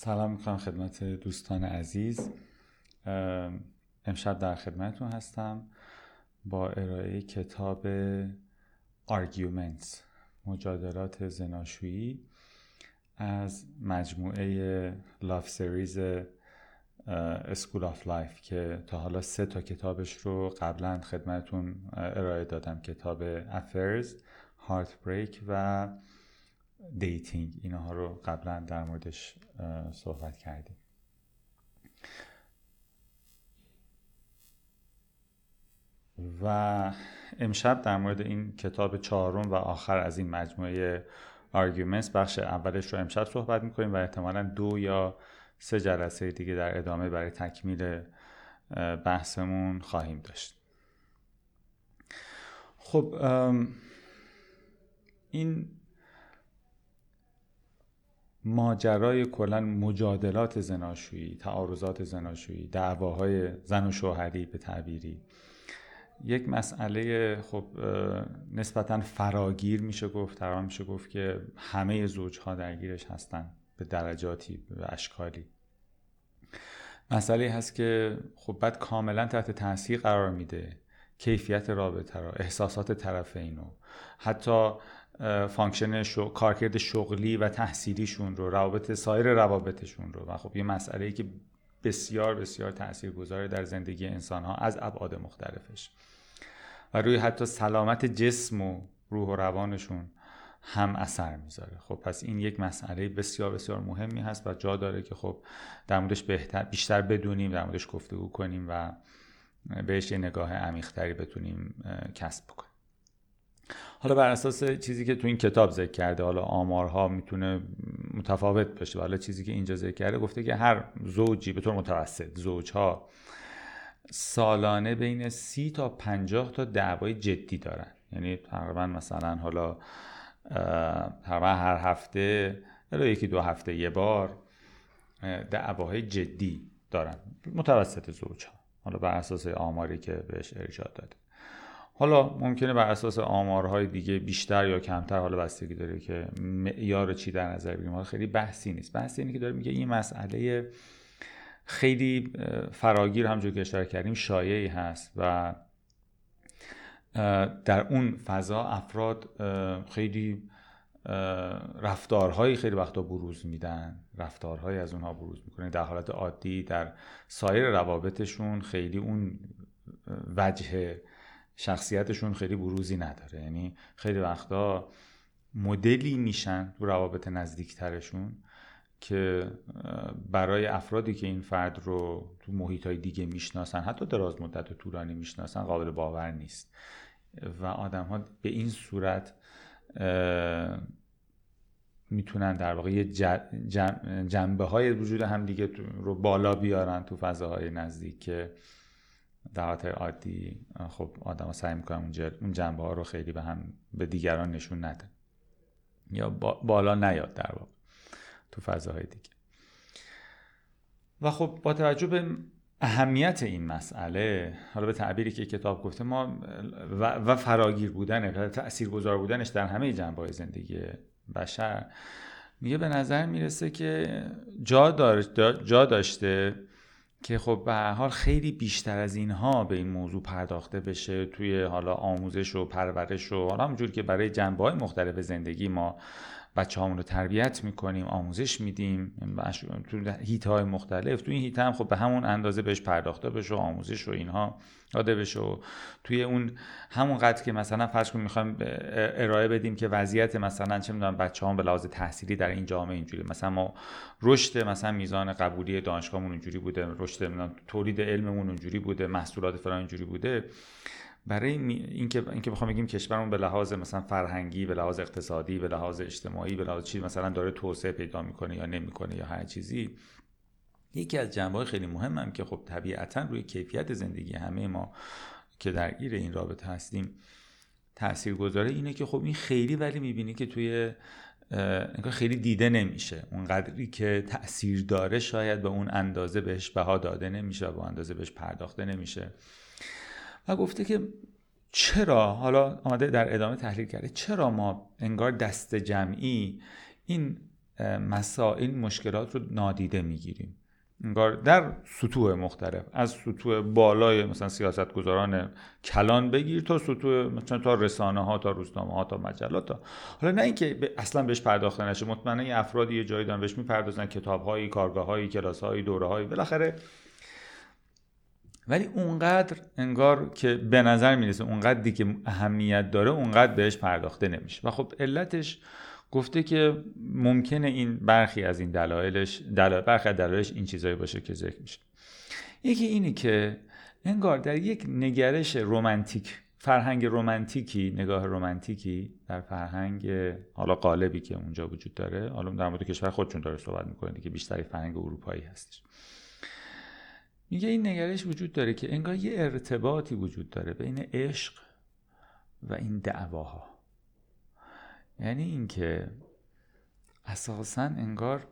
سلام می‌کنم خدمت دوستان عزیز. امشب در خدمتتون هستم با ارائه کتاب Arguments مجادلات زناشویی از مجموعه Love Series School of Life که تا حالا سه تا کتابش رو قبلا خدمتون ارائه دادم. کتاب Heartbreak و Dating اینها رو قبلا در موردش صحبت کردیم. و امشب در مورد این کتاب چهارم و آخر از این مجموعه Arguments بخش اولش رو امشب صحبت می‌کنیم و احتمالا دو یا سه جلسه دیگه در ادامه برای تکمیل بحثمون خواهیم داشت. خب این ماجرای کلا مجادلات زناشویی تعارضات زناشویی دعواهای زن و شوهری به تعبیری. یک مسئله خب نسبتا فراگیر میشه گفت در میشه گفت که همه زوجها درگیرش هستن به درجاتی به اشکالی. مسئله هست که خب بعد کاملا تحت تاثیر قرار میده کیفیت رابطه را احساسات طرفین رو حتی function. کارکرد شغلی و تحصیلیشون رو روابط سایر روابطشون رو. و خب یه مسئله ای که بسیار بسیار تأثیر گذاره در زندگی انسان ها از ابعاد مختلفش. و روی حتی سلامت جسم و روح و روانشون هم اثر می‌ذاره. خب پس این یک مسئله بسیار بسیار مهمی هست و جا داره که خب در موردش بهتر بیشتر بدونیم در موردش گفتگو کنیم و بهش یه نگاه عمیقتری بتونیم کسب بکنیم. حالا بر اساس چیزی که تو این کتاب ذکر کرده حالا آمارها می‌تونه متفاوت باشه حالا چیزی که اینجا ذکر کرده گفته که هر زوجی به طور متوسط زوجها سالانه بین سی تا پنجاه تا دعوای جدی دارن. یعنی تقریبا مثلا حالا تقریبا هر هفته یا یکی دو هفته یه بار دعواهای جدی دارن. متوسط زوجها. حالا بر اساس آماری که بهش ارجاع داده. حالا ممکنه بر اساس آمارهای دیگه بیشتر یا کمتر حالا بستگی داره که معیار چی در نظر بگیریم. خیلی بحثی نیست. بحثی اینه که داره میگه این مسئله خیلی فراگیر همجور که اشاره کردیم شایعی هست و در اون فضا افراد خیلی رفتارهایی خیلی وقتا بروز میدن. رفتارهایی از اونها بروز می‌کنه. در حالت عادی در سایر روابطشون خیلی اون وجه شخصیتشون خیلی بروزی نداره. یعنی خیلی وقتا مدلی میشن تو روابط نزدیکترشون که برای افرادی که این فرد رو تو محیط های دیگه می‌شناسن حتی دراز مدت و طولانی می‌شناسن قابل باور نیست. و آدم ها به این صورت می‌تونن در واقع یه جنبه های وجود هم دیگه رو بالا بیارن تو فضاهای نزدیک که حالت عادی خب آدم سعی می‌کنن اون جنبه ها رو خیلی به هم به دیگران نشون نده. یا بالا نیاد در واقع تو فضاهای دیگه. و خب با توجه به اهمیت این مسئله حالا به تعبیری که کتاب گفته ما و, و فراگیر بودن تأثیر گذار بودنش در همه جنبه زندگی بشر میگه به نظر می‌رسه که جا, جا داشته که خب به حال خیلی بیشتر از اینها به این موضوع پرداخته بشه توی حالا آموزش و پرورش و حالا همونجور که برای جنبه های مختلف زندگی ما بچه رو تربیت می‌کنیم آموزش میدیم تو هیت های مختلف تو این هیت هم خب به همون اندازه بهش پرداخته بشه و آموزش و اینها داده بشه و توی اون همون قدر که مثلا فرض کنیم می‌خوایم ارائه بدیم که وضعیت مثلا چه می‌دونم بچه به لحاظ تحصیلی در این جامعه اینجوری مثلا ما رشد مثلا میزان قبولی دانشگاهمون اینجوری بوده رشد تولید علممون اونجوری بوده محصولات فلان اینجوری بوده. برای اینکه اینکه بخوام بگیم کشورمون به لحاظ مثلا فرهنگی به لحاظ اقتصادی به لحاظ اجتماعی به لحاظ چیز مثلا داره توسعه پیدا می‌کنه یا نمی‌کنه یا هر چیزی یکی از جنبه خیلی مهمم که خب طبیعتا روی کیفیت زندگی همه ما که درگیر این رابطه هستیم تأثیر گذاره اینه که خب این خیلی ولی می‌بینی که توی انگار خیلی دیده نمیشه. اونقدری که تاثیر داره شاید به اون اندازه بهش بها داده نمیشه به اندازه بهش پرداخته نمیشه. و گفته که چرا حالا آمده در ادامه تحلیل کرده چرا ما انگار دست جمعی این مسائل مشکلات رو نادیده می‌گیریم؟ انگار در سطوح مختلف از سطوح بالای مثلا سیاست گذاران کلان بگیر تا سطوح مثلا تا رسانه ها تا روزنامه ها تا مجلات تا حالا نه اینکه اصلا بهش پرداخته نشه مطمئنا افرادی یه جایی دارن بهش می‌پردازن کتاب هایی کارگاه هایی کلاس هایی دوره هایی بالاخره ولی اونقدر انگار که به نظر می‌رسه اونقدری که اهمیت داره اونقدر بهش پرداخته نمیشه. و خب علتش گفته که ممکنه این برخی از این دلایلش دلایل برخی دلایلش این چیزایی باشه که ذکر میشه. یکی اینی که انگار در یک نگرش رمانتیک فرهنگ رمانتیکی نگاه رمانتیکی در فرهنگ حالا قالبی که اونجا وجود داره حالا در مورد کشور خودشون داره صحبت می‌کنه که بیشتری فرهنگ اروپایی هستش. میگه این نگرش وجود داره که انگار یه ارتباطی وجود داره بین عشق و این دعواها. یعنی اینکه اساسا انگار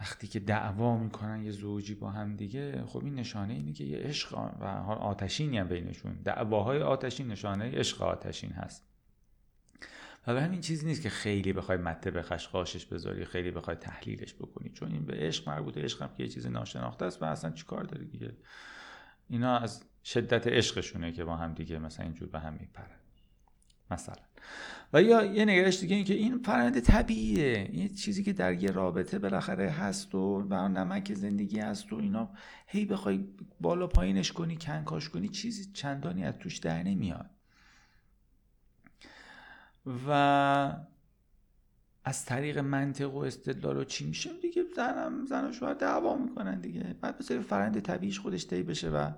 وقتی که دعوا می‌کنن یه زوجی با هم دیگه خب این نشانه اینه که یه عشق و آتشینی هم بینشون. دعواهای آتشین نشانه عشق آتشین هست. و به همین چیزی نیست که خیلی بخوای مته به خشخاشش بذاری خیلی بخوای تحلیلش بکنی. چون این به عشق مربوطه عشق هم که یه چیز ناشناخته است و اصلا چیکار داری دیگه؟ اینا از شدت عشقشونه که با هم دیگه مثلا اینجور به هم میپرن. مثلا. و یا یه نگرش دیگه این که این فرآیند طبیعیه. این چیزی که در یه رابطه بالاخره هست و بر نمک زندگی هست و اینا. هی بخوای بالا پایینش کنی کنکاش کنی چیزی چندانی از توش در نمیاد. و از طریق منطق و استدلال و چی میشه دیگه زنم زن و شوهر دعوا می‌کنن دیگه. بعد بذاری فرند طبیعیش خودش طی بشه و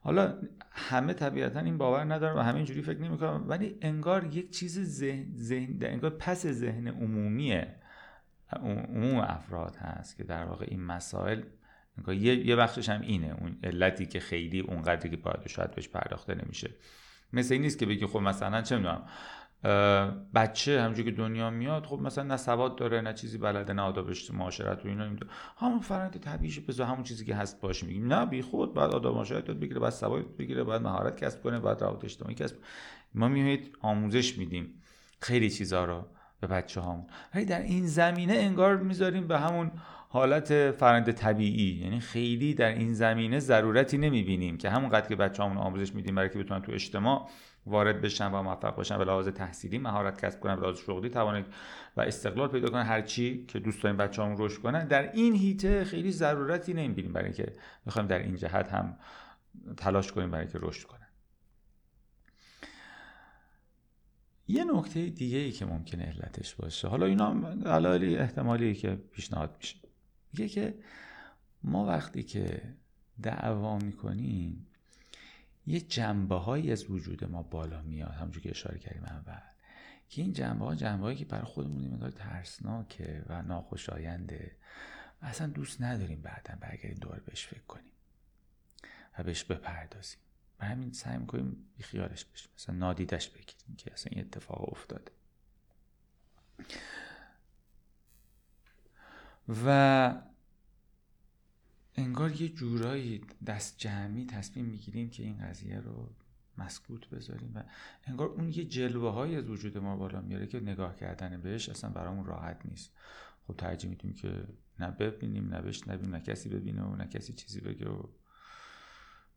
حالا همه طبیعتا این باور ندارن و همه اینجوری فکر نمی‌کنن. ولی انگار یک چیز ذهن, ذهن انگار پس ذهن عمومی عموم افراد هست که در واقع این مسائل انگار یه, یه بخشش هم اینه. اون علتی که خیلی اونقدری که باید شاید بهش پرداخته نمیشه. مثل این نیست که بگی خب مثلا چه می‌دونم بچه همونجور که دنیا میاد خب مثلا نه سواد داره نه چیزی بلده نه آداب معاشرت و اینا. همون فرآیند طبیعیش بذار همون چیزی که هست باشه میگیم. نه بی خود بعد آداب معاشرت یاد بگیره بعد سواد بگیره بعد مهارت کسب کنه بعد روابط اجتماعی کسب ما میایید آموزش میدیم خیلی چیزا رو به بچه هامون ولی در این زمینه انگار می‌ذاریم به همون حالت فرند طبیعی. یعنی خیلی در این زمینه ضرورتی نمی‌بینیم که همونقدر که بچه همون آموزش میدیم برای که بتونن تو اجتماع وارد بشن و موفق باشن به لحاظ تحصیلی مهارت کسب کنن به لحاظ شغلی توانید و استقلال پیدا کنن. هر چی که دوست داریم بچه‌هامون رشد کنن در این هیته خیلی ضرورتی نمی‌بینیم برای که بخوایم در این جهت هم تلاش کنیم برای که رشد کنن. یه نکته دیگه ای که ممکنه علتش باشه. حالا اینا دلایلی احتمالی که پیشنهاد میشه. میگه که ما وقتی که دعوا می‌کنیم یه جنبه هایی از وجود ما بالا میاد همونجور که اشاره کردیم اول. که این جنبه ها جنبه هایی که برای خودمون مقدار ترسناکه و ناخوشاینده. اصلا دوست نداریم بعدا برگردیم دوباره بهش فکر کنیم و بهش بپردازیم. و همین سعی می‌کنیم بیخیالش بشیم. مثلا نادیدش بگیریم که اصلا این اتفاق افتاده. و انگار یه جورایی دست جمعی تصمیم می‌گیریم که این قضیه رو مسکوت بذاریم و انگار اون یه جلوه های از وجود ما بالا میاره که نگاه کردن بهش اصلا برامون راحت نیست. خب ترجیح میدیم که نه ببینیم نه بشنویم نه کسی ببینه و نه کسی چیزی بگه و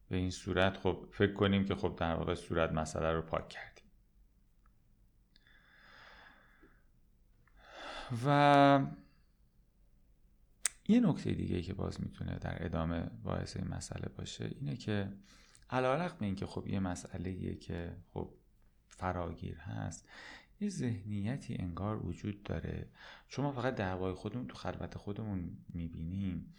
به این صورت خب فکر کنیم که خب در واقع صورت مسئله رو پاک کردیم. و یه نکته دیگه که باز می‌تونه در ادامه باعث این مسئله باشه اینه که علیرغم اینکه خب یه مسئله که خب فراگیر هست یه ذهنیتی انگار وجود داره. شما فقط دعوای خودمون تو خلوت خودمون می‌بینیم.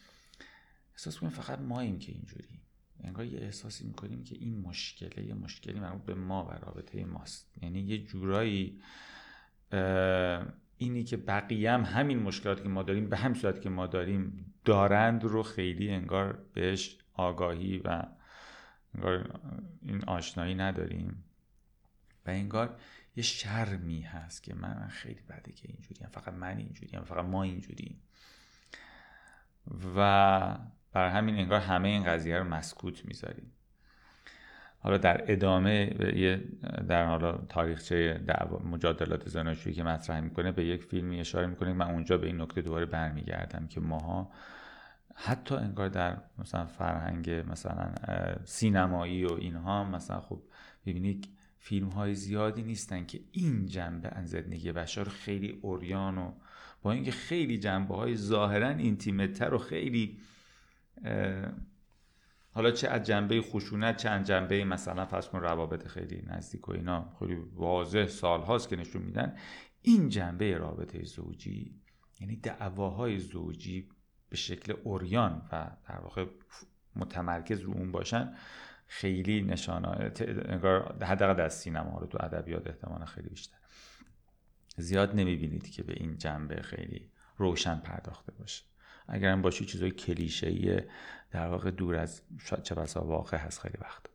احساس کنیم فقط ماییم که اینجوری انگار یه احساسی می‌کنیم که این مشکله یه مشکلی مربوط به ما و رابطه ماست. یعنی یه جورایی اینی که بقیه هم همین مشکلاتی که ما داریم به همین صورت که ما داریم دارند رو خیلی انگار بهش آگاهی و انگار این آشنایی نداریم. و انگار یه شرمی هست که من خیلی بده که اینجوری فقط من اینجوری فقط ما اینجوری و بر همین انگار همه این قضیه رو مسکوت می‌ذاریم. حالا در ادامه در حالا تاریخچه مجادلات زناشویی که مطرح می‌کنه به یک فیلمی اشاره می‌کنه من اونجا به این نکته دوباره برمیگردم که ماها حتی انگار در مثلا فرهنگ مثلا سینمایی و اینها مثلا خب ببینید فیلم های زیادی نیستن که این جنبه از زندگی بشر خیلی اوریان و با اینکه خیلی جنبه های ظاهرا اینتیمتر و خیلی حالا چه از جنبه خشونت چه از جنبه مثلا فرض کن روابط خیلی نزدیک و اینا خیلی واضح سال هاست که نشون میدن. این جنبه رابطه زوجی یعنی دعواهای زوجی به شکل اوریان و در واقع متمرکز رو اون باشن خیلی نشانه حداقل در سینما رو تو ادبیات احتمال خیلی بیشتر. زیاد نمی‌بینید که به این جنبه خیلی روشن پرداخته باشه. اگر هم باشه چیزای کلیشه‌ای در واقع دور از چه بسا واقع هست خیلی وقت.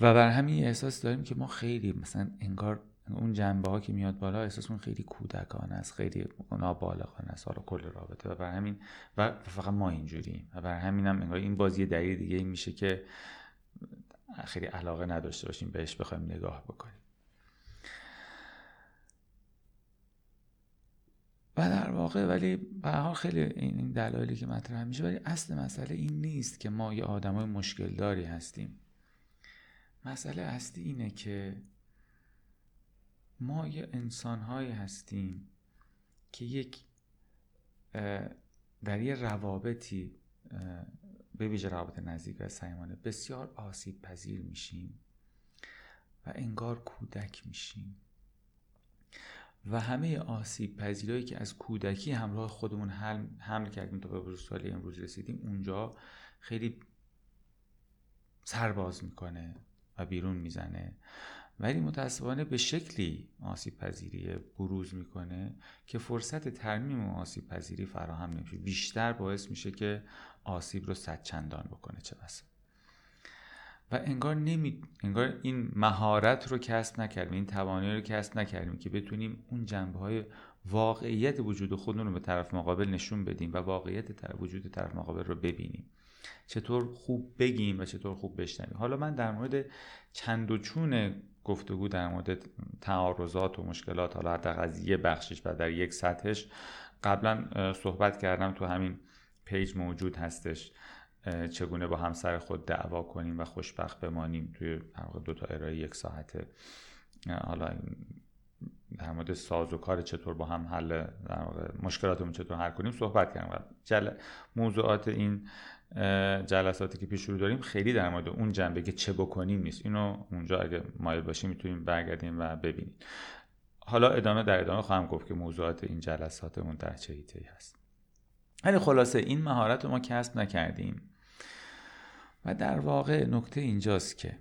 و بر همین احساس داریم که ما خیلی مثلا انگار اون جنبه ها که میاد بالا احساس اون خیلی کودکانه است خیلی نابالغانه است حالا کل رابطه. و بر همین و فقط ما اینجوریم. و بر همین هم انگار این بازی دلیل دیگه میشه که خیلی علاقه نداشته باشیم بهش بخوایم نگاه بکنیم. در واقع ولی به خیلی این دلایلی که مطرح میشه ولی اصل مسئله این نیست که ما یه آدمای مشکل داری هستیم. مسئله اصلی اینه که ما یه انسانهایی هستیم که یک در یه روابطی به ویژه روابط نزدیک و صمیمانه بسیار آسیب پذیر میشیم و انگار کودک میشیم. و همه آسیب پذیرایی که از کودکی همراه خودمون حمل, کردیم تا به سال امروز رسیدیم اونجا خیلی سرباز می‌کنه و بیرون می‌زنه. ولی متاسفانه به شکلی آسیب پذیری بروز می‌کنه که فرصت ترمیم آسیب پذیری فراهم نمیشه. بیشتر باعث میشه که آسیب رو صد چندان بکنه چه بسا. و انگار نمی... انگار این مهارت رو کسب نکردیم این توانایی رو کسب نکردیم که بتونیم اون جنبه های واقعیت وجود خودمون رو به طرف مقابل نشون بدیم و واقعیت وجود طرف مقابل رو ببینیم. چطور خوب بگیم و چطور خوب بشنویم. حالا من در مورد چند و چون گفتگو در مورد تعارضات و مشکلات حالا حتی از یه بخشش و در یک سطحش قبلا صحبت کردم تو همین پیج موجود هستش. چگونه با همسر خود دعوا کنیم و خوشبخت بمانیم توی دو تا ارائه یک ساعته حالا در مورد ساز و کار چطور با هم حل مشکلاتمون چطور حل کنیم صحبت کردیم. و جل... موضوعات این جلساتی که پیش رو داریم خیلی در مورد اون جنبه که چه بکنیم نیست. اینو اونجا اگه مایل باشیم می‌تونیم برگردیم و ببینیم. حالا ادامه در ادامه خواهم گفت که موضوعات این جلساتمون در چه هست. ولی خلاصه این مهارت رو ما کسب نکردیم. و در واقع نکته اینجاست که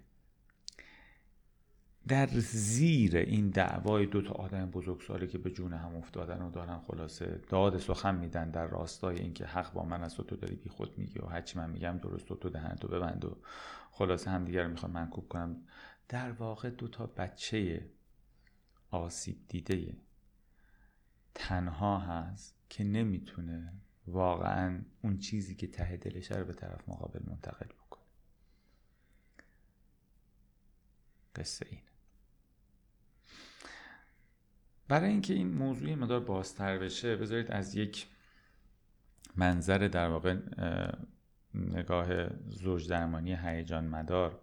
در زیر این دعوای دو تا آدم بزرگسالی که به جون هم افتادن و دارن خلاصه داد سخن میدن در راستای اینکه حق با من از تو داری بی خود میگی و هرچی من میگم درست تو دهن تو ببند و خلاصه همدیگه رو می‌خوام منکوب کنم. در واقع دو تا بچه آسیب دیده تنها هست که نمی‌تونه واقعا اون چیزی که ته دلش رو به طرف مقابل منتقل بکنه قصه این. برای اینکه این موضوع مدار بازتر بشه بذارید از یک منظر در واقع نگاه زوج درمانی هیجان مدار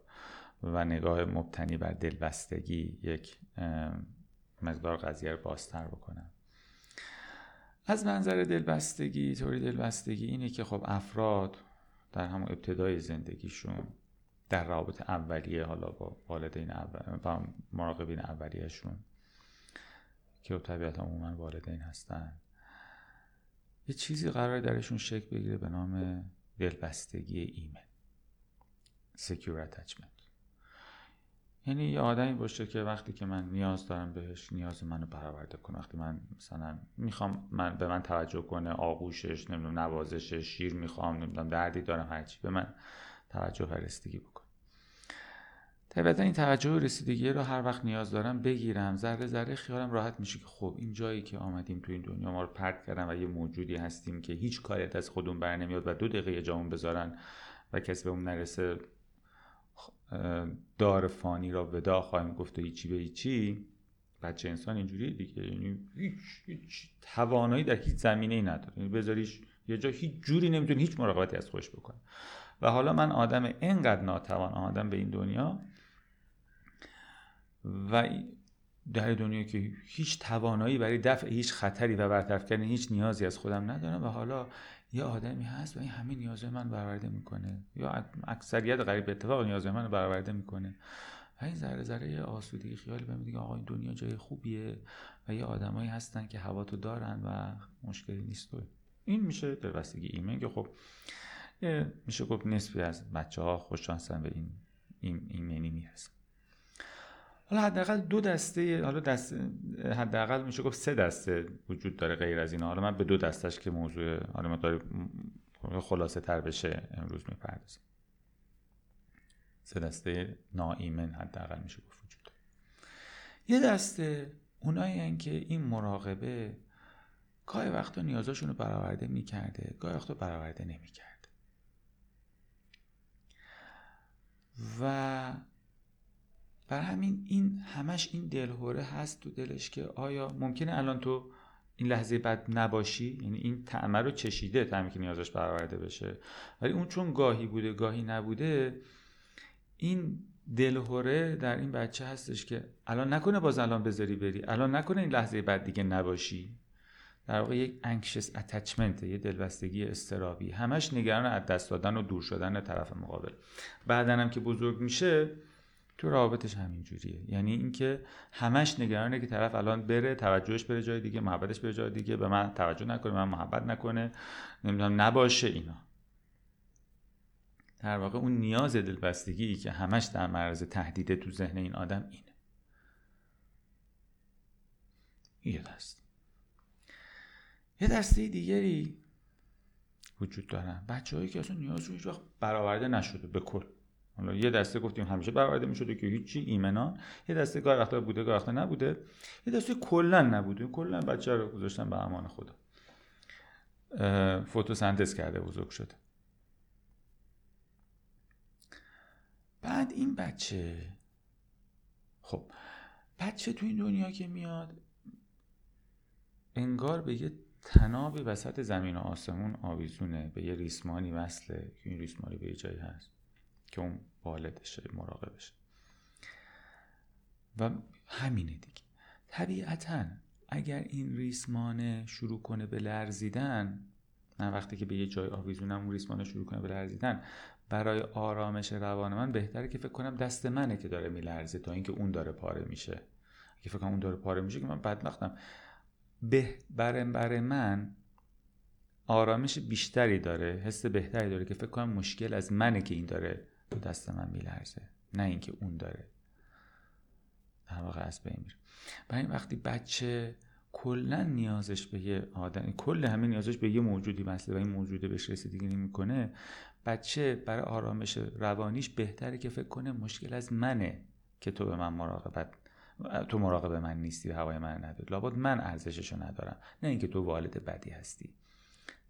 و نگاه مبتنی بر دلبستگی یک مقدار قضیه رو بازتر بکنم. از منظر دلبستگی طوری دلبستگی اینه که خب افراد در همون ابتدای زندگیشون در رابطه اولیه حالا با والدین اول و مراقبین اولیهشون که طبیعتا عموما والدین هستن. یه چیزی قرار درشون شکل بگیره به نام دلبستگی ایمن سکیور اتچمنت یعنی یه آدمی باشه که وقتی که من نیاز دارم بهش نیاز منو برآورده کنه وقتی من مثلا می‌خوام من به من توجه کنه آغوشش نمی‌دونم نوازشش شیر می‌خوام نمی‌دونم دردی دارم هرچی به من توجه و رسیدگی بکنه. طبعا این توجه و رسیدگی رو هر وقت نیاز دارم بگیرم. ذره ذره خیالم راحت میشه که خب این جایی که آمدیم تو این دنیا ما رو پرت کردن و یه موجودی هستیم که هیچ کاری از خودمون بر نمیاد و دو دقیقه جامون بذارن و کسی به اون نرسه دار فانی را ودا خواهیم گفت و هیچی به هیچی. بچه انسان اینجوری دیگه. یعنی هیچ, هیچ توانایی در هیچ زمینه ای نداره. یعنی بذاریش یه جا هیچ جوری نمی‌تونه هیچ مراقبتی از خوش بکنه. و حالا من آدم اینقدر ناتوان آدم به این دنیا و در دنیا که هیچ توانایی برای دفع هیچ خطری و برطرف کردن هیچ نیازی از خودم ندارم و حالا یه آدمی هست و این همه نیازهای من برآورده می‌کنه. یا اکثریت غریب به اتفاق نیازهای من برآورده می‌کنه. و این ذره ذره آسودگی خیال بهم دیگه آقا این دنیا جای خوبیه و یه آدمایی هستن که هوا تو دارن و مشکلی نیست. و این میشه دلبستگی ایمن که خب میشه گفت نصفی از بچه ها خوششانسن به این ایمنی می‌رسن حالا حداقل دو دسته حالا دست حداقل میشه گفت سه دسته وجود داره غیر از این حالا من به دو دستش که موضوع حالا مقدار خلاصه تر بشه امروز می‌پردازم. سه دسته ناایمن حداقل میشه گفت وجود داره. یه دسته اونایی که این مراقبه گاهی وقتا نیازاشون رو برآورده می‌کرده گاهی وقتا برآورده نمی‌کرده. و بر همین این همش این دلهوره هست تو دلش که آیا ممکنه الان تو این لحظه بعد نباشی؟ یعنی این تعمه رو چشیده تعمی که نیازش برآورده بشه. ولی اون چون گاهی بوده گاهی نبوده این دلهوره در این بچه هستش که الان نکنه باز الان بذاری بری الان نکنه این لحظه بعد دیگه نباشی. در واقع یک انکشس اتچمنت یه دلبستگی استرابی همش نگران از دست دادن و دور شدن طرف مقابل. بعدن هم که بزرگ میشه تو رابطش همین جوریه یعنی اینکه همش نگرانه که طرف الان بره توجهش بره جای دیگه محبتش بره جای دیگه به من توجه نکنه من محبت نکنه نمی‌دونم نباشه اینا. در واقع اون نیاز دلبستگی که همش در معرض تهدیده تو ذهن این آدم اینه. یه دست. یه دسته دیگری وجود دارن. بچه هایی که اصلا نیاز هیچ وقت برآورده نشده به کل. حالا یه دسته گفتیم همیشه برآورده می‌شده که هیچی ایمنان یه دسته گاه وقتا بوده گاه وقتا نبوده. یه دسته کلا نبوده. کلا بچه رو گذاشتن به امان خدا. فتوسنتز کرده بزرگ شده. بعد این بچه خب بچه تو این دنیا که میاد انگار به یه تناب وسط زمین و آسمون آویزونه به یه ریسمانی وصله. که این ریسمانی به یه جایی هست. که اون والدشه مراقبشه. و همینه دیگه. طبیعتا اگر این ریسمانه شروع کنه به لرزیدن من وقتی که به یه جای آویزونم اون ریسمانه شروع کنه به لرزیدن برای آرامش روان من بهتره که فکر کنم دست منه که داره میلرزه تا اینکه اون داره پاره میشه. اگه فکر کنم اون داره پاره میشه که من بدبختم. به برای من آرامش بیشتری داره حس بهتری داره که فکر کنم مشکل از منه که این داره تو دست من میلرزه. نه اینکه اون داره. در واقع از بین میره. برای این وقتی بچه کلا نیازش به یه آدم کل همه نیازش به یه موجودی وصله و این موجوده بهش رسیدگی نمی‌کنه بچه برای آرامش روانیش بهتره که فکر کنه مشکل از منه که تو به من مراقبت تو مراقب من نیستی و هوای من نداری. لابد من ارزششو ندارم. نه اینکه تو والد بدی هستی.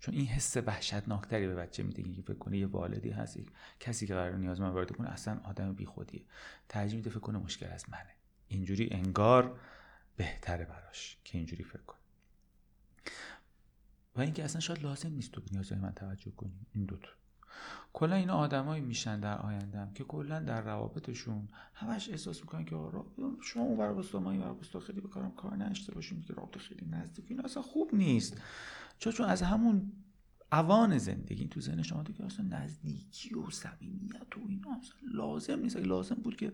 چون این حس وحشتناکتری به بچه میده که فکر کنه یه والدی هست کسی که قرار نیاز من وارد کنه اصلا آدم بیخودیه. ترجیح میده فکر کنه مشکل از منه. اینجوری انگار بهتره براش که اینجوری فکر کنه. و اینکه اصلا شاید لازم نیست تو نیازهای من توجه کنی. این دوتا کلا این آدمایی میشن در آیندهم که کلا در روابطشون همش احساس می‌کنن که شما اون ور ما این خیلی بکارم کار نشته باشیم که رابطه خیلی نزدیک. این اصلا خوب نیست. چون چون از همون اوان زندگی تو ذهن شما که اصلا نزدیکی و صمیمیت و اینا اصلا لازم نیست. اگه لازم بود که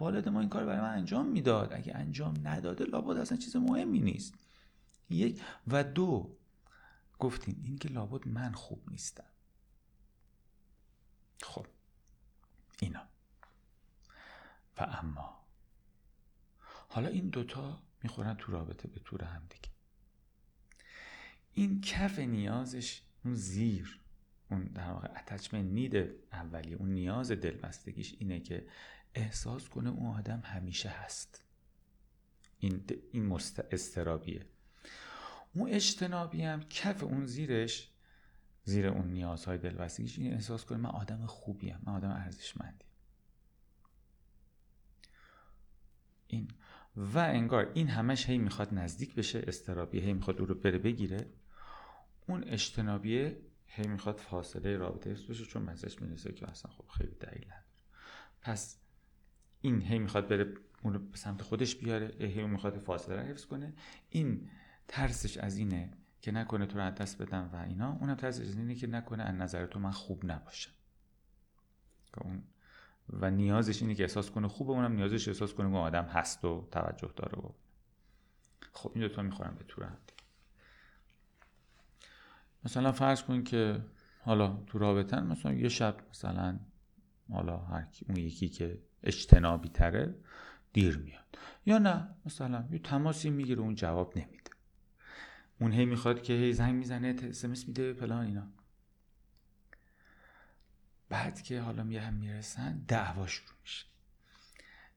والد ما این کار برای من انجام می‌داد. اگه انجام نداده لابد اصلا چیز مهمی نیست. یک و دو گفتیم این که لابد من خوب نیستم. خب. اینا. و اما. حالا این دوتا می‌خورن تو رابطه به طور هم دیگه این کف نیازش اون زیر اون در واقع اتچمنت نید اولی اون نیاز دلبستگیش اینه که احساس کنه اون آدم همیشه هست. این این استرابیه. اون اجتنابی هم کف اون زیرش زیر اون نیازهای دلبستگیش این احساس کنه من آدم خوبیم من آدم ارزشمندی این و انگار این همش هی می‌خواد نزدیک بشه استرابی هی می‌خواد او رو بره بگیره. اون اجتنابیه هی می‌خواد فاصله رابطه حفظ بشه چون مزش می‌رسه که اصلا خب خیلی دلیل پس این هی می‌خواد بره اون رو به سمت خودش بیاره هی می‌خواد فاصله رو حفظ کنه. این ترسش از اینه که نکنه تو رو دست بدم و اینا. اونم ترسش از اینه که نکنه از نظر تو من خوب نباشم اون و نیازش اینه که احساس کنه خوبه اونم نیازش احساس کنه اون آدم هست و توجه داره و خب این دوتا می‌خورم به طور هم مثلا فرض کن که حالا تو رابطن مثلا یه شب مثلا حالا هر اون یکی که اجتنابی تره دیر میاد. یا نه مثلا یه تماسی می‌گیره اون جواب نمیده. اون هی می‌خواد که هی زنگ می‌زنه اسمس میده فلان اینا. بعد که حالا میه هم می‌رسن دعوا شروع میشه.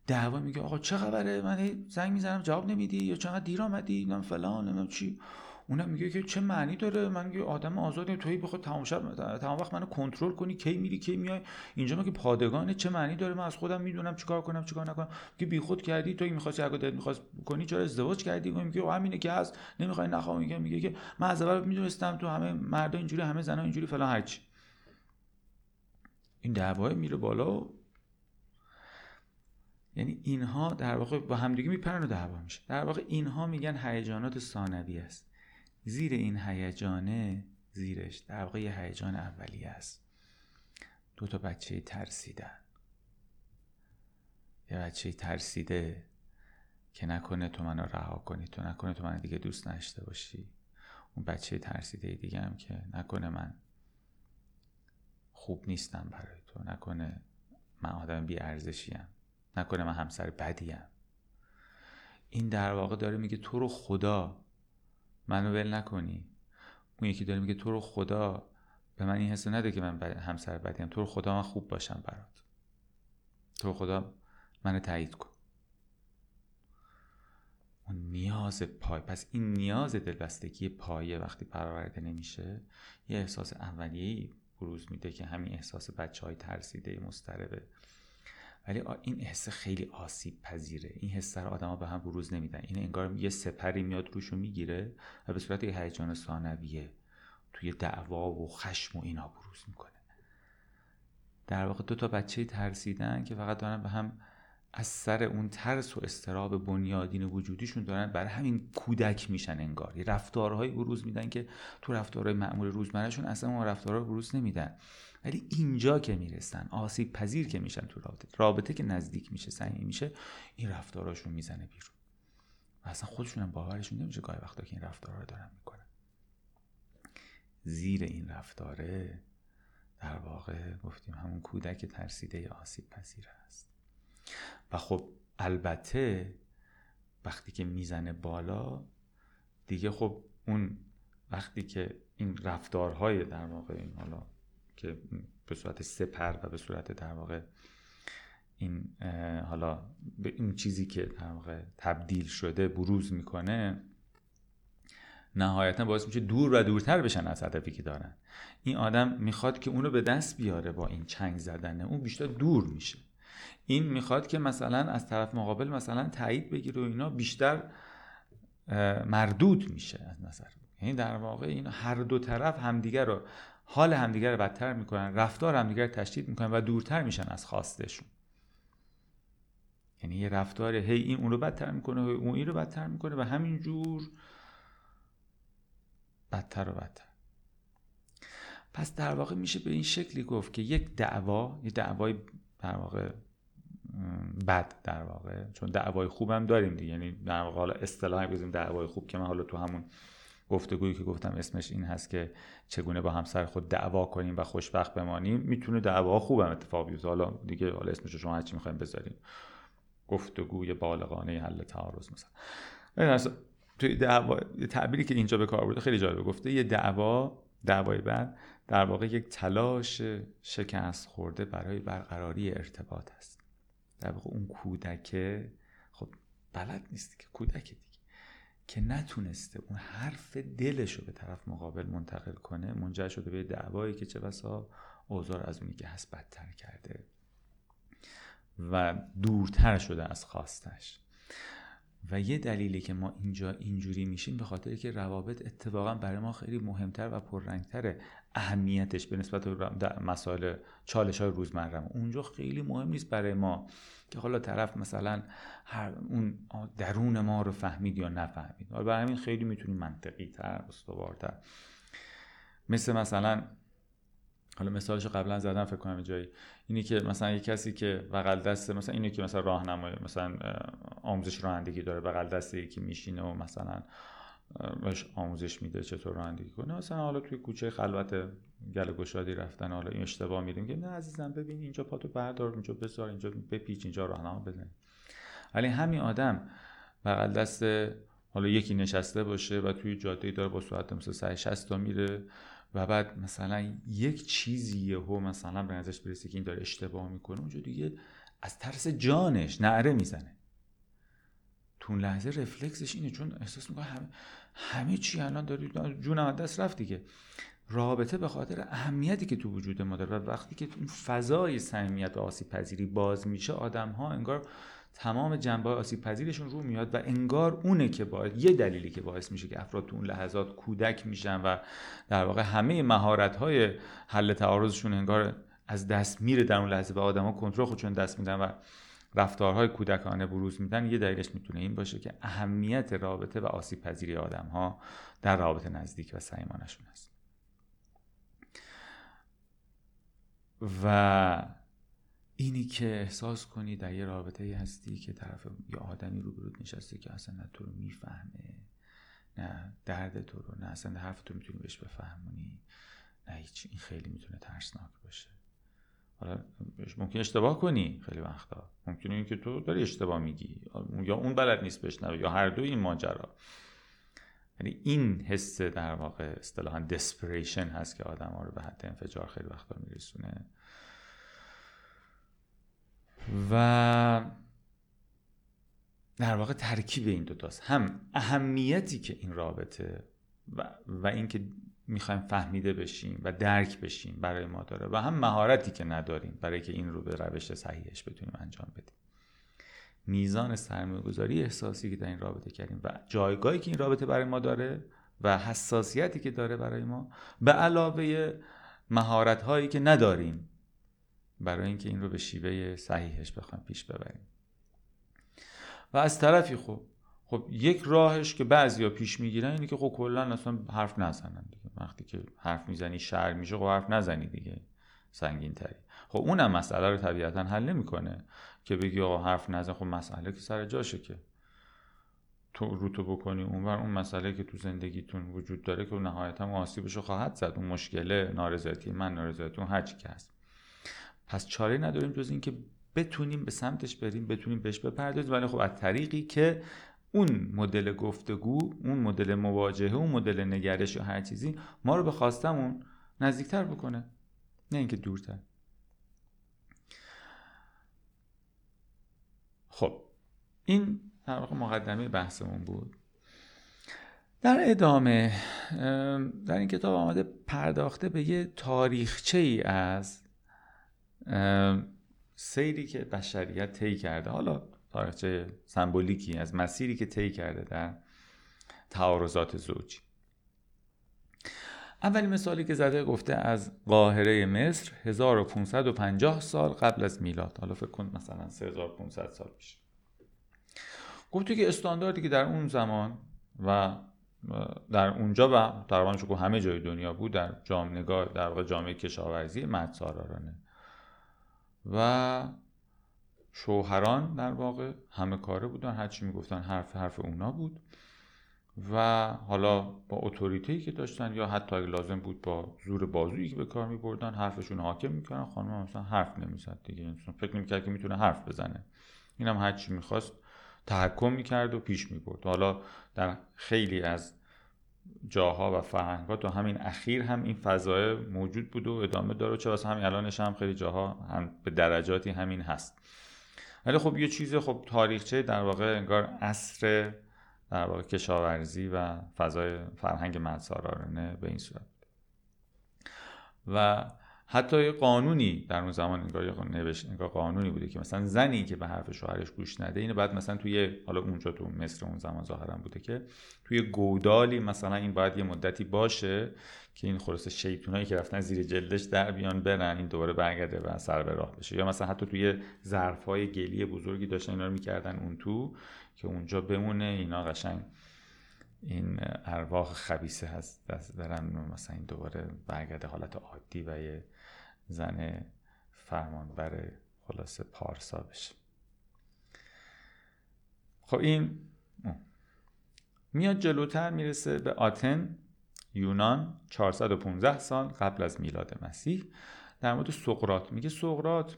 دعوا میگه آقا چه خبره؟ من زنگ می‌زنم جواب نمیدی؟ یا چقدر دیر آمدی؟ نم فلان نم چی. اونم میگه که چه معنی داره؟ من میگه آدم آزادی توی بخواد تمام شب تمام وقت منو کنترل کنی کی میری کی میای؟ اینجا مگه پادگانه؟ چه معنی داره؟ من از خودم می‌دونم چیکار کنم چیکار نکنم. که بیخود کردی تو می‌خواستی اگه دلت می‌خواست کنی چرا ازدواج کردی؟ میگه همینه که هست. نمی‌خوای نخوام میگه میگه که من از اول می‌دونستم تو همه مردا اینجوری همه زنا اینجوری فلان هرچی این دعوای میره بالا یعنی اینها در واقع با همدیگه میپرن و دعوا میشه. در واقع اینها میگن هیجانات ثانوی است. زیر این هیجانه زیرش در واقع هیجان اولیه است. دو تا بچه ترسیدن. یه بچه ترسیده که نکنه تو منو رها کنی تو نکنه تو من دیگه دوست نشته باشی. اون بچه ترسیده دیگه هم که نکنه من خوب نیستم برای تو نکنه من آدم بی ارزشیم نکنه من همسر بدیم این در واقع داره میگه تو رو خدا منو ول نکنی. اون یکی داره میگه تو رو خدا به من این حسو نده که من همسر بدیم تو رو خدا من خوب باشم برات. تو رو خدا منو تایید کن. اون نیاز پای پس این نیاز دلبستگی پایه وقتی برآورده نمیشه یه احساس اولیه‌ای بروز میده که همین احساس بچه های ترسیده مستربه ولی این حس خیلی آسیب پذیره این حس رو آدما به هم بروز نمیدن. این انگار یه سپری میاد روشو می‌گیره و به صورت یه هیجان ثانویه توی دعوا و خشم و اینا بروز می‌کنه. در واقع دو تا بچه ترسیدن که فقط دارن به هم از سر اون ترس و استراب بنیادین وجودیشون دارن برای همین کودک میشن انگار. یه رفتارهایی بروز میدن که تو رفتارهای معمول روزمرهشون اصلا اون رفتارها بروز نمیدن. ولی اینجا که می‌رسن آسیب پذیر که میشن تو رابطه رابطه که نزدیک میشه صمیمی میشه این رفتاراشون می‌زنه بیرون. و اصلا خودشون هم باورشون نمیشه گاهی وقتا که این رفتارها رو دارن می‌کنن. زیر این رفتاره در واقع گفتیم همون کودک ترسیده آسیب پذیر است و خب البته وقتی که می‌زنه بالا دیگه خب اون وقتی که این رفتارهای در واقع این حالا که به صورت سپر و به صورت در واقع این حالا به این چیزی که در واقع تبدیل شده بروز می‌کنه نهایتا باعث میشه دور و دورتر بشن از هدفی که دارن. این آدم می‌خواد که اونو به دست بیاره با این چنگ زدنه اون بیشتر دور میشه. این می‌خواد که مثلا از طرف مقابل مثلا تایید بگیره و اینا بیشتر مردود میشه از نظر. یعنی در واقع این هر دو طرف همدیگر رو حال همدیگر رو بدتر می‌کنن رفتار همدیگر تشدید می‌کنن و دورتر میشن از خواستشون. یعنی یه رفتار هی این اون رو بدتر می‌کنه و اون این رو بدتر می‌کنه و همینجور بدتر و بدتر. پس در واقع میشه به این شکلی گفت که یک دعوا یه دعوای در واقع بد در واقع. چون دعوای خوبم داریم دیگه. یعنی در واقع حالا اصطلاحی بزنیم دعوای خوب که من حالا تو همون گفتگویی که گفتم اسمش این هست که چگونه با همسر خود دعوا کنیم و خوشبخت بمانیم. می‌تونه دعوا خوبم اتفاق بیفته. حالا دیگه حالا اسمش شما هرچی می‌خوایم بذاریم. گفتگوی بالغانه حل تعارض مثلا. توی دعوا تعبیری که اینجا به کار برده خیلی جالبه گفته. یه دعوا دعوای بعد در واقع یک تلاش شکست خورده برای برقراری ارتباط است در واقع اون کودکه خب بلد نیست که کودک دیگه که نتونسته اون حرف دلش رو به طرف مقابل منتقل کنه منجر شده به دعوایی که چه بسا اوزار از اونی که هست بدتر کرده و دورتر شده از خواستش. و یه دلیلی که ما اینجا اینجوری میشیم به خاطر که روابط اتفاقا برای ما خیلی مهمتر و پررنگتره. اهمیتش به نسبت مسائل چالش های روزمره اونجا خیلی مهم نیست برای ما که حالا طرف مثلا هر اون درون ما رو فهمید یا نفهمید. حالا برای همین خیلی می‌تونیم منطقی تر استوارتر. مثل مثلا حالا مثالش قبلا زدم فکر کنم جایی. اینی که مثلا یه کسی که بغل دست مثلا اینی که مثلا راهنمای مثلا آموزش رانندگی داره بغل دست یکی میشینه و مثلا بهش آموزش میده چطور رانندگی کنه. مثلا حالا توی کوچه خلوت گل گشادی رفتن حالا این اشتباه میریم که نه عزیزم ببین اینجا پاتو بردار اینجا بذار اینجا بپیچ اینجا راهنما بزن. ولی همین آدم بغل دست حالا یکی نشسته باشه و توی جاده داره با سرعت مثلا 60 تا میره و بعد مثلا یک چیزی یهو مثلا به نظرش برسه که این داره اشتباه می‌کنه. اونجا دیگه از ترس جانش نعره می‌زنه. تو اون لحظه رفلکسش اینه چون احساس می‌کنه همه, همه چی الان داری از دست رفت دیگه. رابطه به خاطر اهمیتی که تو وجود ما داره و وقتی که اون فضای صمیمیت و آسیب پذیری باز میشه آدم ها انگار تمام جنبه آسیب پذیرشون رو میاد و انگار اونه که باعث یه دلیلی که باعث میشه که افراد تو اون لحظات کودک میشن و در واقع همه مهارت های حل تعارضشون انگار از دست میره در اون لحظه و آدما کنترل خودشون دست میدن و رفتارهای کودکانه بروز میدن یه دلیلش می‌تونه این باشه که اهمیت رابطه و آسیب پذیری آدم ها در رابطه نزدیک و صمیمانشون هست و اینی که احساس کنی در یه رابطه هستی که طرف یه آدمی رو برود نشسته که اصلا نه تو رو می‌فهمه نه درد تو رو نه اصلا حرف تو می‌تونی بهش بفهمونی نه هیچ این خیلی می‌تونه ترسناک باشه. حالا ممکن اشتباه کنی خیلی وقتا. ممکنه اینکه تو داری اشتباه میگی. یا اون بلد نیست بشنوه یا هر دو این ماجرا. یعنی این حس در واقع اصطلاحا دسپریشن هست که آدم ها رو به حد انفجار خیلی وقتا میرسونه. و در واقع ترکیب این دوتاست. هم اهمیتی که این رابطه و, و اینکه می‌خوایم فهمیده بشیم و درک بشیم برای ما داره و هم مهارتی که نداریم برای که این رو به روش صحیحش بتونیم انجام بدیم. میزان سرمایه گذاری احساسی که در این رابطه کردیم و جایگاهی که این رابطه برای ما داره و حساسیتی که داره برای ما به علاوه مهارت هایی که نداریم برای اینکه این رو به شیوه صحیحش بخوایم پیش ببریم. و از طرفی خب خب یک راهش که بعضیا پیش می‌گیرن اینه که خب کلا اصلا حرف نزنن دیگه. وقتی که حرف می‌زنی شر میشه خب حرف نزنی دیگه. سنگین تری خب اونم مسئله رو طبیعتا حل نمی‌کنه که بگی آقا حرف نزن. خب مسئله که سر جاشه که. تو رو تو بکنی اونور اون مسئله که تو زندگیتون وجود داره که نهایتا آسیبش خواهد زد. اون مشکله نارضایتی من نارضایتی اون هر که هست. پس چاره نداریم جز اینکه بتونیم به سمتش بریم بتونیم بهش بپردازیم. ولی خب از طریقی که اون مدل گفتگو اون مدل مواجهه اون مدل نگرش یا هر چیزی ما رو به خواستمون نزدیکتر بکنه. نه اینکه دورتر. خب این در واقع مقدمه بحثمون بود. در ادامه در این کتاب آمده پرداخته به یه تاریخچه ای از سیری که بشریت طی کرده. حالا تاریخچه سمبولیکی از مسیری که طی کرده در تعارضات زوجی اولین مثالی که زده گفته از قاهره مصر 1550 سال قبل از میلاد. حالا فکر کن مثلا 3500 سال پیش. گفته که استانداردی که در اون زمان و در اونجا و تقریبا همه جای دنیا بود در جامعه در واقع جامعه کشاورزی مدسالارانه و شوهران در واقع همه کاره بودن هرچی می‌گفتن حرف حرف اونا بود. و حالا با اتوریتی که داشتن یا حتی اگه لازم بود با زور بازویی که به کار میبردن حرفشون حاکم می‌کنن خانم مثلا حرف نمی‌زد دیگه. فکر نمی‌کرد که می‌تونه حرف بزنه. اینم هرچی می‌خواست تحکم می‌کرد و پیش می‌برد. حالا در خیلی از جاها و فرهنگات و همین اخیر هم این فضای موجود بود و ادامه داره. چه واسه همین الانش هم خیلی جاها هم به درجاتی همین هست. ولی خب یه چیز خب تاریخچه در واقع انگار عصر در واقع کشاورزی و فضای فرهنگ مدسالارانه به این صورت. و حتی قانونی در اون زمان انگار نوشت انگار قانونی بوده که مثلا زنی که به حرف شوهرش گوش نده اینو بعد مثلا توی حالا اونجا تو مصر اون زمان ظاهرا بوده که توی گودالی مثلا این باید یه مدتی باشه که این خلاص شیطونایی که رفتن زیر جلدش در بیان برن این دوباره برگرده و سر به راه بشه. یا مثلا حتی توی ظرفای گلی بزرگی داشتن اینا رو می‌کردن اون تو که اونجا بمونه. اینا قشنگ این ارواح خبیسه هست دست برن مثلا این دوباره برگرده حالت عادی و یه زن فرمانبر خلاصه پارسا بشه. خب این میاد جلوتر می‌رسه به آتن. یونان 415 سال قبل از میلاد مسیح. در مورد سقرات میگه سقرات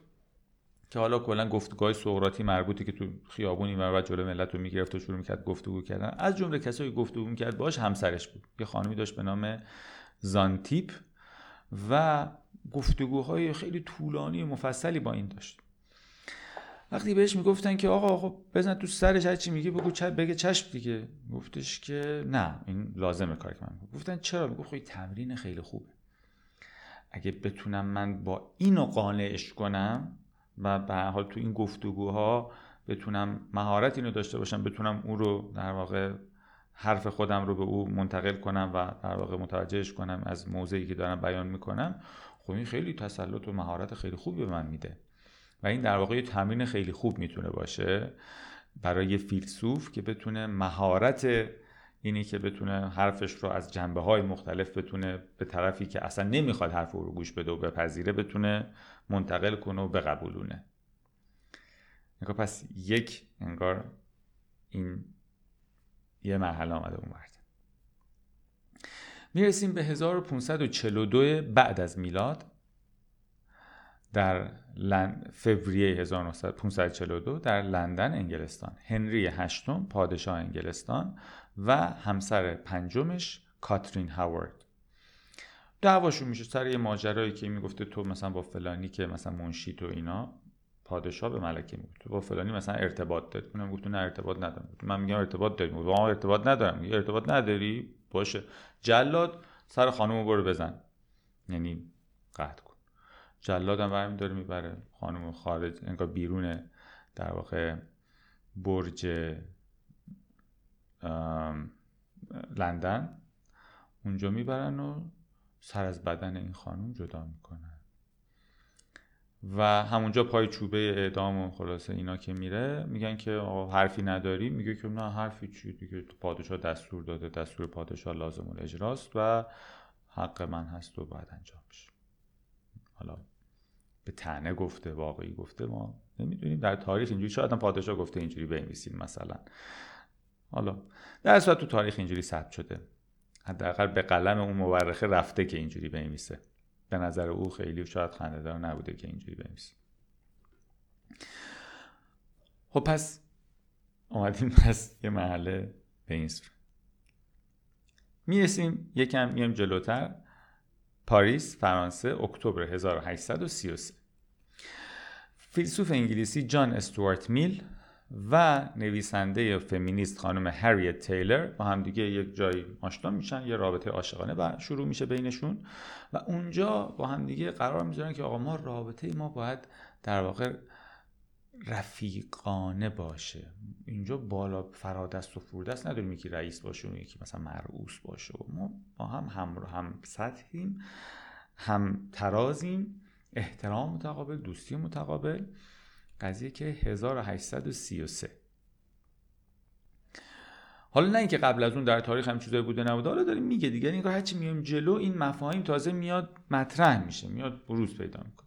که حالا کلا گفتگوهای سقراطی مربوطه که تو خیابونی و جلو ملت رو می‌گرفت و شروع می‌کرد گفتگو کردن. از جمله کسایی گفتگو می‌کرد باش همسرش بود. یه خانمی داشت به نام زانتیپ و گفتگوهای خیلی طولانی و مفصلی با این داشت. وقتی بهش می‌گفتن که آقا خب بزن تو سرش هر چی میگه بگو چه بگه چشم دیگه. گفتش که نه این لازمه کار که من گفتن چرا؟ میگه خب تمرین خیلی خوبه. اگه بتونم من با اینو قانعش کنم و به حال تو این گفتگوها بتونم مهارت اینو داشته باشم بتونم او رو در واقع حرف خودم رو به او منتقل کنم و در واقع متوجهش کنم از موضعی که دارم بیان می‌کنم خب این خیلی تسلط و مهارت خیلی خوبی به من میده. و این در واقع یه تمرین خیلی خوب می‌تونه باشه برای فیلسوف که بتونه مهارت اینی که بتونه حرفش رو از جنبه های مختلف بتونه به طرفی که اصلا نمی‌خواد حرف رو گوش بده و بپذیره بتونه منتقل کنه و بقبولونه. انگار پس یک انگار این یه مرحله آمده اون ورد می‌رسیم به 1542 بعد از میلاد. در لن... فوریه 1542 در لندن انگلستان. هنری هشتم پادشاه انگلستان و همسر پنجمش کاترین هاورد. دعواشون میشه سر یه ماجرایی که می‌گفته تو مثلا با فلانی که مثلا منشی تو اینا پادشاه به ملکه می‌گفت. با فلانی مثلا ارتباط داری اونم گفت نه ارتباط ندارم. من میگم ارتباط داری میگم ارتباط ندارم. ارتباط نداری؟ باشه. جلاد سر خانم برو بزن. یعنی قطع کن جلاد هم برمی داره می‌بره. خانم خارج انگار بیرون در واقع برج لندن اونجا می‌برن و سر از بدن این خانم جدا می‌کنن. و همونجا پای چوبه اعدام و خلاصه اینا که میره میگن که آقا حرفی نداری میگه که نه حرفی چی؟ دیگه پادشاه دستور داده دستور پادشاه لازم اجراست و حق من هست و باید انجام بشه. حالا به تنه گفته واقعی گفته. ما نمی‌دونیم در تاریخ اینجوری شاید هم پادشاه گفته اینجوری بنویسین مثلا. حالا در صورت تو تاریخ اینجوری ثبت شده. حداقل به قلم اون مورخه رفته که اینجوری بنویسه. به نظر او خیلی شاید خندهدار نبوده که اینجوری بنویسه. خب پس اومدیم پس یه محله به این صورت. می‌رسیم یکم میام جلوتر. پاریس فرانسه اکتبر 1833 فیلسوف انگلیسی جان استوارت میل و نویسنده فمینیست خانم هریت تیلر با هم دیگه یک جایی آشنا میشن یه رابطه عاشقانه شروع میشه بینشون و اونجا با هم دیگه قرار می‌ذارن که آقا ما رابطه ما باید در واقع رفیقانه باشه. اینجا بالا فرادست و فوردست نداریم یکی رئیس باشه و یکی مثلا مرعوس باشه. ما با هم هم, هم سطحیم هم ترازیم. احترام متقابل دوستی متقابل. قضیه که 1833 حالا نه اینکه قبل از اون در تاریخ هم چیزایی بوده نبوده. حالا داریم میگه دیگه. اینکه هرچی میایم جلو این مفاهیم تازه میاد مطرح میشه میاد بروز پیدا می‌کنه.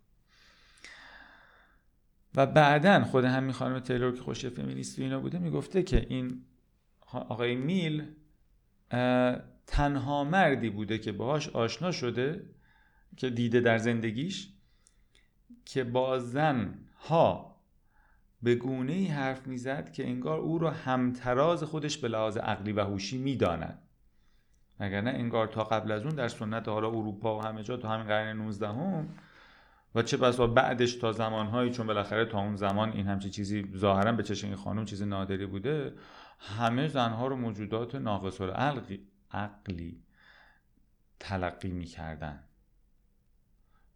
و بعدا خود همین خانم تیلور که خوش فمینیست و اینا بوده می‌گفته که این آقای میل تنها مردی بوده که باهاش آشنا شده که دیده در زندگیش که با زن ها به گونه ای حرف می‌زد که انگار او را همتراز خودش به لحاظ عقلی و هوشی می‌داند. وگرنه انگار تا قبل از اون در سنت حالا اروپا و همه جا تا همین قرن 19 هم و چه بسا بعدش تا زمانهایی چون بالاخره تا اون زمان این همچی چیزی ظاهرا به چشم این خانم چیز نادری بوده همه زنها رو موجودات ناقص عقلی, عقلی تلقی می‌کردن.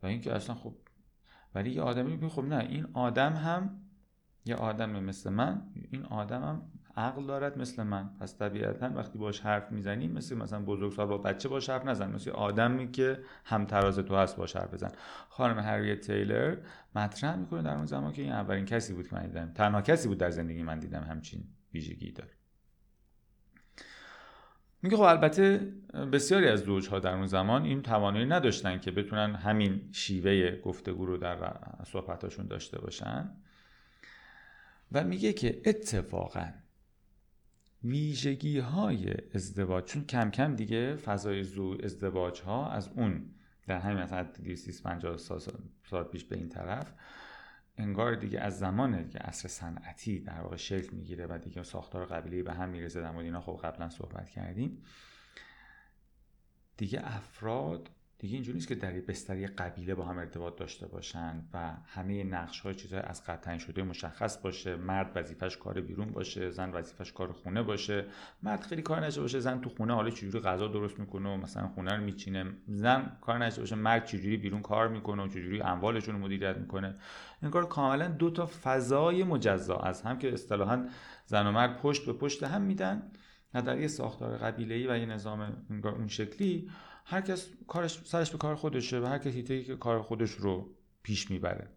و اینکه اصلا خب ولی یه آدمی میگه خب نه این آدم هم یه آدم مثل من این آدم هم عقل دارد مثل من. پس طبیعتا وقتی باش حرف می‌زنی مثل مثلا بزرگسال با بچه باش حرف نزن. مثل آدمی که هم تراز تو هست باش حرف بزن. خانم هریت تیلر مطرح می‌کنه در اون زمان که این اولین کسی بود که من دیدم. تنها کسی بود در زندگی من دیدم همچین ویژگی داره. میگه خب البته بسیاری از زوجها در اون زمان این توانایی نداشتن که بتونن همین شیوه گفتگو رو در صحبتاشون داشته باشن. و میگه که اتفاقا ویژگی های ازدواج چون کم کم دیگه فضای زو ازدواج ها از اون در همین مثلا 250 سال پیش به این طرف انگار دیگه از زمانه که عصر صنعتی در واقع شکل می‌گیره و دیگه ساختار قبیله به هم می‌رسه در مورد اینا خب قبلا صحبت کردیم. دیگه افراد دیگه اینجوری نیست که در بستری قبیله با هم ارتباط داشته باشن و همه نقش های چیزهای از قطعی شده مشخص باشه. مرد وظیفش کار بیرون باشه زن وظیفش کار خونه باشه. مرد خیلی کار نشه باشه زن تو خونه حالا چجوری غذا درست می‌کنه و مثلا خونه رو میچینه. زن کار نشه باشه مرد چجوری بیرون کار می‌کنه و چجوری اموالشون رو مدیریت می‌کنه. این کار کاملا دو تا فضای مجزا از هم که اصطلاحا زن و مرد پشت به پشت هم میدن و در یه ساختار قبیله‌ای و یه نظام اون شکلی. هر کس کارش سرش به کار خودشه و هر کس که کار خودش رو پیش می‌بره.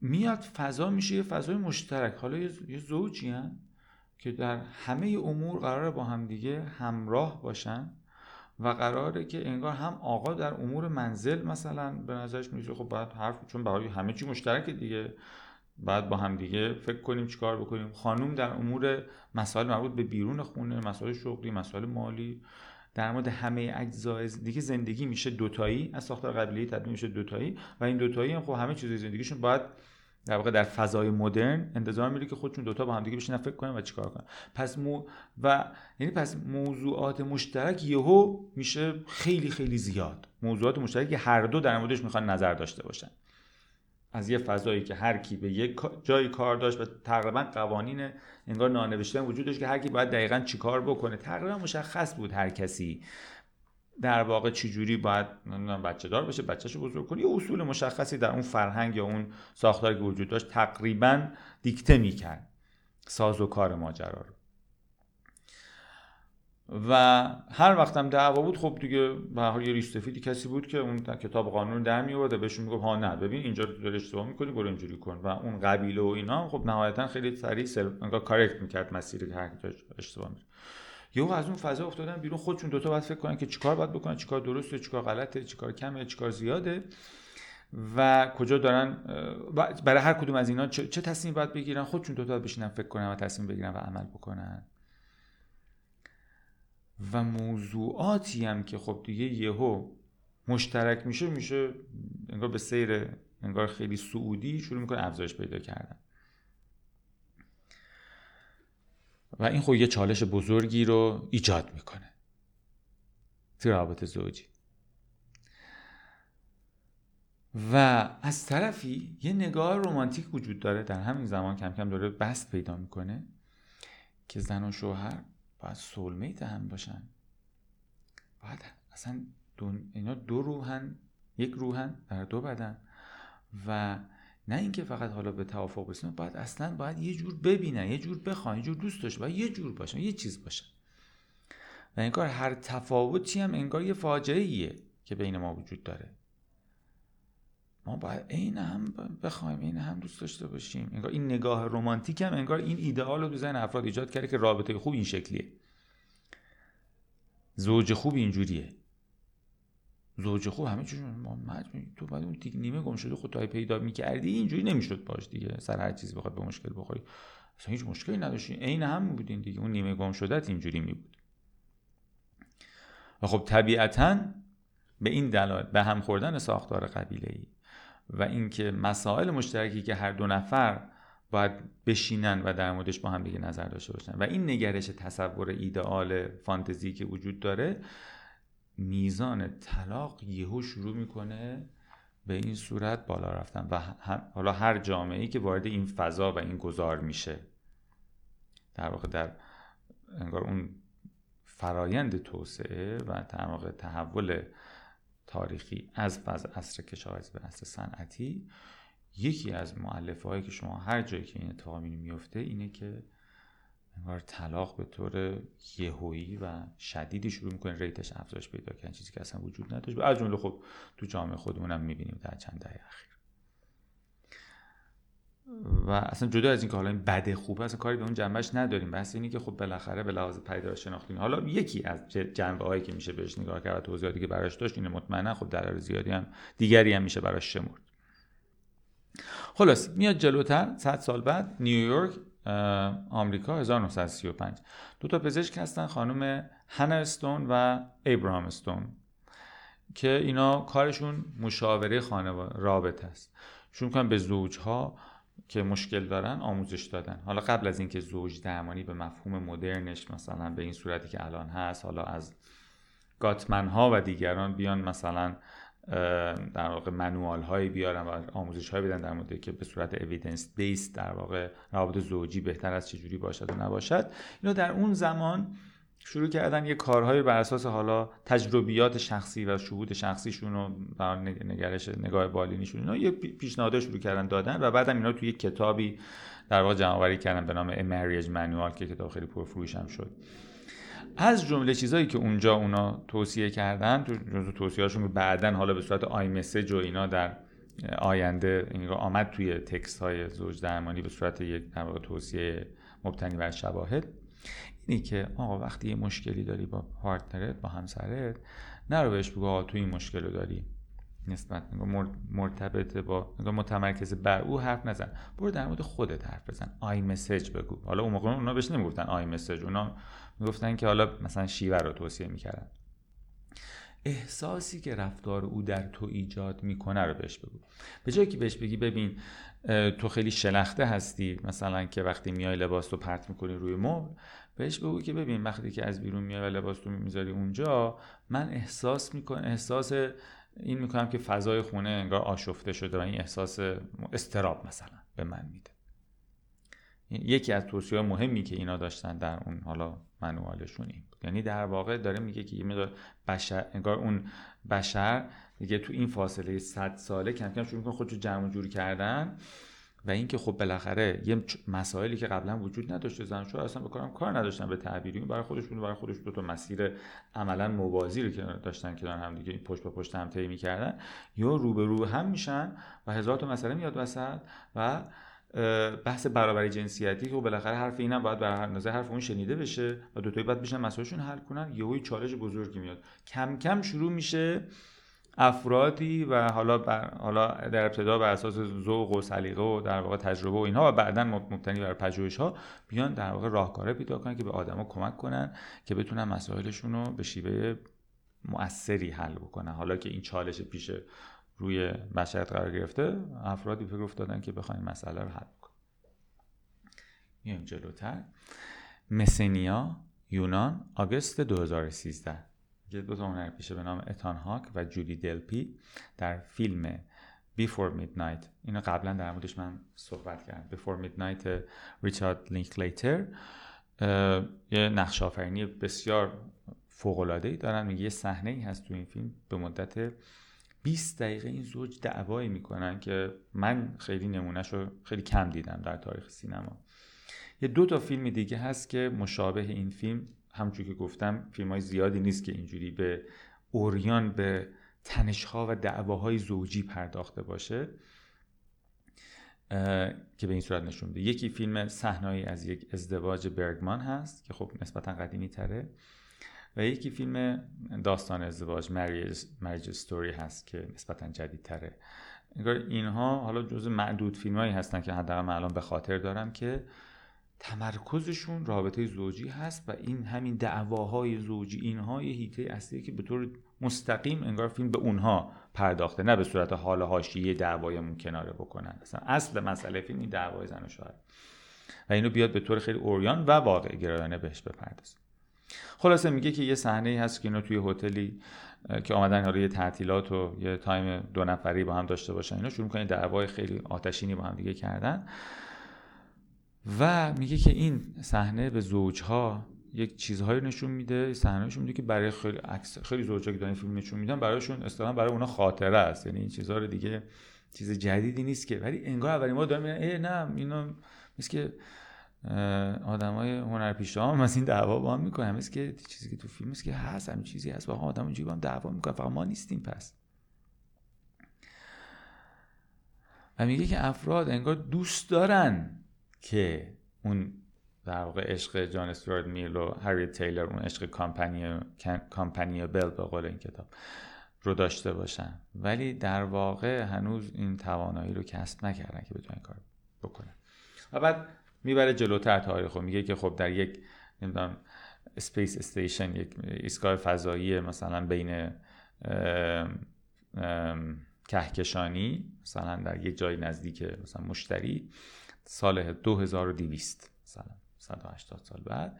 میاد فضا میشه یه فضای مشترک. حالا یه زوجی که در همه امور قرار با همدیگه همراه باشن و قراره که انگار هم آقا در امور منزل مثلا به نظرش میشه خب باید حرف چون برای همه چی مشترک دیگه. بعد با هم دیگه فکر کنیم چیکار بکنیم. خانوم در امور مسائل مربوط به بیرون خونه مسائل شغلی مسائل مالی در مورد همه اجزای دیگه زندگی میشه دوتایی. از ساختار قبیله تبدیل میشه دوتایی و این دوتایی هم خب همه چیز زندگیشون باید در واقع در فضای مدرن انتظار میره که خودشون دوتا با هم دیگه بشینن فکر کنن و چیکار کنن. پس مو و یعنی پس موضوعات مشترک یهو میشه خیلی خیلی زیاد. موضوعات مشترک که هر دو در موردش می‌خوان نظر داشته باشن. از یه فضایی که هر کی به یک جایی کار داشت و تقریبا قوانین انگار نانوشته وجود داشت که هر کی باید دقیقا چیکار بکنه. تقریبا مشخص بود هر کسی در واقع چجوری باید بچه دار بشه بچهشو بزرگ کنه. یه اصول مشخصی در اون فرهنگ یا اون ساختاری که وجود داشت تقریبا دیکته می‌کرد. ساز و کار ماجرا رو. و هر وقتم دعوا بود خب دیگه به حال یه ریش کسی بود که اون کتاب قانون در می آورد و بهشون می‌گفت ها نه ببین اینجا داری اشتباه می‌کنی برو اینجوری کن. و اون قبیله و اینا خب نهایتا خیلی سریع سر انگار کارکت می‌کرد مسیری که هر اشتباه میره یهو از اون فضا افتادن بیرون خودشون دوتا باید فکر کنن که چیکار باید بکنن چیکار درسته چیکار غلطه چیکار کمه چیکار زیاده و کجا دارن برای هر کدوم از اینا چه, تصمیم باید بگیرن خودشون دوتا بشینن فکر کنن و تصمیم بگیرن و عمل بکنن. و موضوعاتی هم که خب دیگه یهو مشترک میشه میشه انگار به سیر انگار خیلی سعودی شروع می‌کنه افزایش پیدا کردن. و این خب یه چالش بزرگی رو ایجاد می‌کنه. توی رابط زوجی. و از طرفی یه نگاه رومانتیک وجود داره در همین زمان کم کم داره بست پیدا می‌کنه که زن و شوهر باید سولمیت هم باشن. باید اصلا دو اینا دو روحن یک روحن در دو بدن. و نه اینکه فقط حالا به توافق برسن باید اصلا باید یه جور ببینن یه جور بخوان یه جور دوست داشته باید یه جور باشن یه چیز باشن. و انگار هر تفاوتی هم انگار یه فاجعه ایه که بین ما وجود داره. ما باید عین هم بخوایم این هم دوست داشته باشیم. انگار این نگاه رمانتیک هم انگار این ایدئال رو افراد ایجاد کرده که رابطه خوب این شکلیه. زوج خوب اینجوریه. زوج خوب همه چیز ما تو بعد اون نیمه گم شده خود پیدا می‌کردی اینجوری نمی‌شد باش دیگه. سر هر چیزی بخواد به مشکل بخوری. اصلا هیچ مشکلی نداشتی. عین هم بودین دیگه. اون نیمه گم شدت اینجوری می بود و خب طبیعتا به این دلایل به هم خوردن ساختار قبیله ای و اینکه مسائل مشترکی که هر دو نفر باید بشینن و در موردش با هم دیگه نظر داشته باشن. و این نگرش تصور ایدئال فانتزی که وجود داره میزان طلاق یهو شروع می‌کنه به این صورت بالا رفتن و حالا هر جامعه ای که وارد این فضا و این گذار میشه. در واقع در انگار اون فرایند توسعه و تحول تاریخی از فاز عصر کشاورزی به عصر صنعتی یکی از معلفه هایی که شما هر جایی که این اتفاق میفته اینه که انگار طلاق به طور یهویی و شدیدی شروع می‌کنه ریتش افزایش پیدا کردن چیزی که اصلا وجود نداشت. از جمله خب تو جامعه خودمون می‌بینیم در چند دهه اخیر. و اصلا جدا از اینکه حالا این بده خوبه اصلا کاری به اون جنبش نداریم. بحث اینه که خب بالاخره به لحاظ پیدا شناختی حالا یکی از جنبه هایی که میشه بهش نگاه کرد و توضیحاتی که براش داشت اینه مطمئنا خب دلایل زیادی هم دیگری هم میشه براش شمرد. خلاص میاد جلوتر 100 سال بعد نیویورک آمریکا 1935 دو تا پزشک هستن خانم هانا استون و ابراهام استون که اینا کارشون مشاوره خانواده رابطه است. شروع کنن به زوجها. که مشکل دارن آموزش دادن. حالا قبل از اینکه زوج درمانی به مفهوم مدرنش مثلا به این صورتی که الان هست حالا از گاتمن ها و دیگران بیان مثلا در واقع منوال هایی بیارن و آموزش هایی بدن در مورد که به صورت اویدنس بیس در واقع روابط زوجی بهتر از چجوری باشد و نباشد. اینو در اون زمان شروع کردن یه کارهایی بر اساس حالا تجربیات شخصی و شهود شخصیشون و نگرش نگاه بالینیشون اینا یه پیشنهاد شروع کردن دادن و بعدم اینا توی کتابی در واقع جمع کردن به نام مریج منوال که کتاب خیلی پرفروش هم شد. از جمله چیزهایی که اونجا اونا توصیه کردن تو جزو توصیه‌هاشون که بعدا حالا به صورت آی مسیج و اینا در آینده این آمد توی تکست های زوج درمانی به صورت یک توصیه مبتنی بر شواهد. اینی که آقا وقتی یه مشکلی داری با partner ت با همسرت نرو بهش بگو آقا تو این مشکل رو داری. نسبت مرتبط با متمرکز بر او حرف نزن. برو در مورد خودت حرف بزن. I message بگو. حالا اون موقع اونا بهش نمی‌گفتن I message. اونا می‌گفتن که حالا مثلا شیوه رو توصیه می‌کردن. احساسی که رفتار او در تو ایجاد می‌کنه رو بهش بگو. به جایی که بهش بگی ببین تو خیلی شلخته هستی مثلا که وقتی میای لباس رو پرت می‌کنی روی مبل بهش بگو که ببین وقتی که از بیرون میای و لباس رو می‌ذاری اونجا من احساس می‌کنم احساس این می‌کنم که فضای خونه انگار آشفته شده و این احساس استراب مثلا به من میده. یکی از توصیه مهمی که اینا داشتن در اون حالا منوالشون این بود. یعنی در واقع داره میگه که یه بشر انگار اون بشر دیگه تو این فاصله 100 ساله کم کم شروع می‌کنه خودشو جمع جور کردن. و اینکه خب بالاخره یه مسائلی که قبلا وجود نداشته زناشویی اصلا بکنم کار نداشتن به تعبیری برای خودشون برای خودشون دو تا مسیر عملا موازی رو که داشتن که دارن هم دیگه پشت به پشت هم طی می‌کردن. یا رو به رو هم میشن و هزار تا مسئله میاد وسط و بحث برابری جنسیتی که بالاخره حرف اینم باید بر هر حرف اون شنیده بشه و دوتایی باید بشن مسائلشون حل کنن. یهو چالش بزرگی میاد. کم کم شروع میشه افرادی و حالا حالا در ابتدا بر اساس ذوق و سلیقه و در واقع تجربه و اینها و بعدا مبتنی بر پژوهش ها بیان در واقع راهکاره پیدا کنن که به آدما کمک کنن که بتونن مسائلشون رو به شیوه مؤثری حل بکنن. حالا که این چالش پیش روی بشریت قرار گرفته افرادی فکر افتادن که بخواین مسئله رو حل کنن میایم جلوتر. مسنیا یونان آگست 2013 یه دو تا هنرپیشه به نام اتان هاک و جولی دلپی در فیلم بیفور میدنایت. اینو قبلا در موردش من صحبت کردم. بیفور میدنایت ریچارد لینکلیتر یه نقش آفرینی بسیار فوق العاده ای دارن. میگه یه صحنه ای هست تو این فیلم به مدت 20 دقیقه این زوج دعوایی می‌کنن که من خیلی نمونهش رو خیلی کم دیدم در تاریخ سینما. یه دو تا فیلم دیگه هست که مشابه این فیلم همچون که گفتم فیلم های زیادی نیست که اینجوری به اوریان به تنشها و دعواهای زوجی پرداخته باشه که به این صورت نشون میده. یکی فیلم صحنه‌ای از یک ازدواج برگمان هست که خب نسبتا قدیمی تره. و یکی فیلم داستان ازدواج مریج ستوری هست که نسبتا جدید تره. انگار اینها حالا جز معدود فیلم هایی هستن که حداقل من الان به خاطر دارم که تمرکزشون رابطه زوجی هست و این همین دعواهای زوجی اینها یه هیته اصلی که به طور مستقیم انگار فیلم به اونها پرداخته نه به صورت حال حاشیه دعوایمون کناره بکنن. اصلا اصل مسئله فیلم این دعوای زن و شوهر. و اینو بیاد به طور خیلی اوریان و واقع گرایانه بهش بپردازه خلاصه میگه که یه صحنه هست که اینا توی هتلی که آمدن حالا یه تعطیلات و یه تایم دو نفری با هم داشته باشن. اینا شروع می‌کنن دعوای خیلی آتشینی با هم دیگه کردن. و میگه که این صحنه به زوجها یک چیزهایی نشون میده صحنه نشون میده که برای خیلی عکس خیلی زوجا که دارن فیلم نشون میدن برایشون اصطلاحا برای اونا خاطره است. یعنی این چیزها رو دیگه چیز جدیدی نیست که. ولی انگار اولین ما داریم ای نه اینا نیست که آدمای هنرپیشه هم از این دعوا با هم می‌کنن. که چیزی که تو فیلم است که هست همین چیزی هست. واقعا آدم اونجوری با هم دعوا می‌کنن. فقط ما نیستیم پس. و میگه که افراد انگار دوست دارن که اون در واقع عشق جان استوارت میل و هریت تیلر اون عشق compani companionable به قول این کتاب رو داشته باشن. ولی در واقع هنوز این توانایی رو کسب نکردن که بتونن کار بکنن. و بعد می‌بره جلوتر تاریخ میگه که خب در یک نمی‌دونم space station یک ایستگاه فضایی مثلا بین کهکشانی مثلا در یک جای نزدیک مثلا مشتری سال 2200 مثلا 180 سال بعد.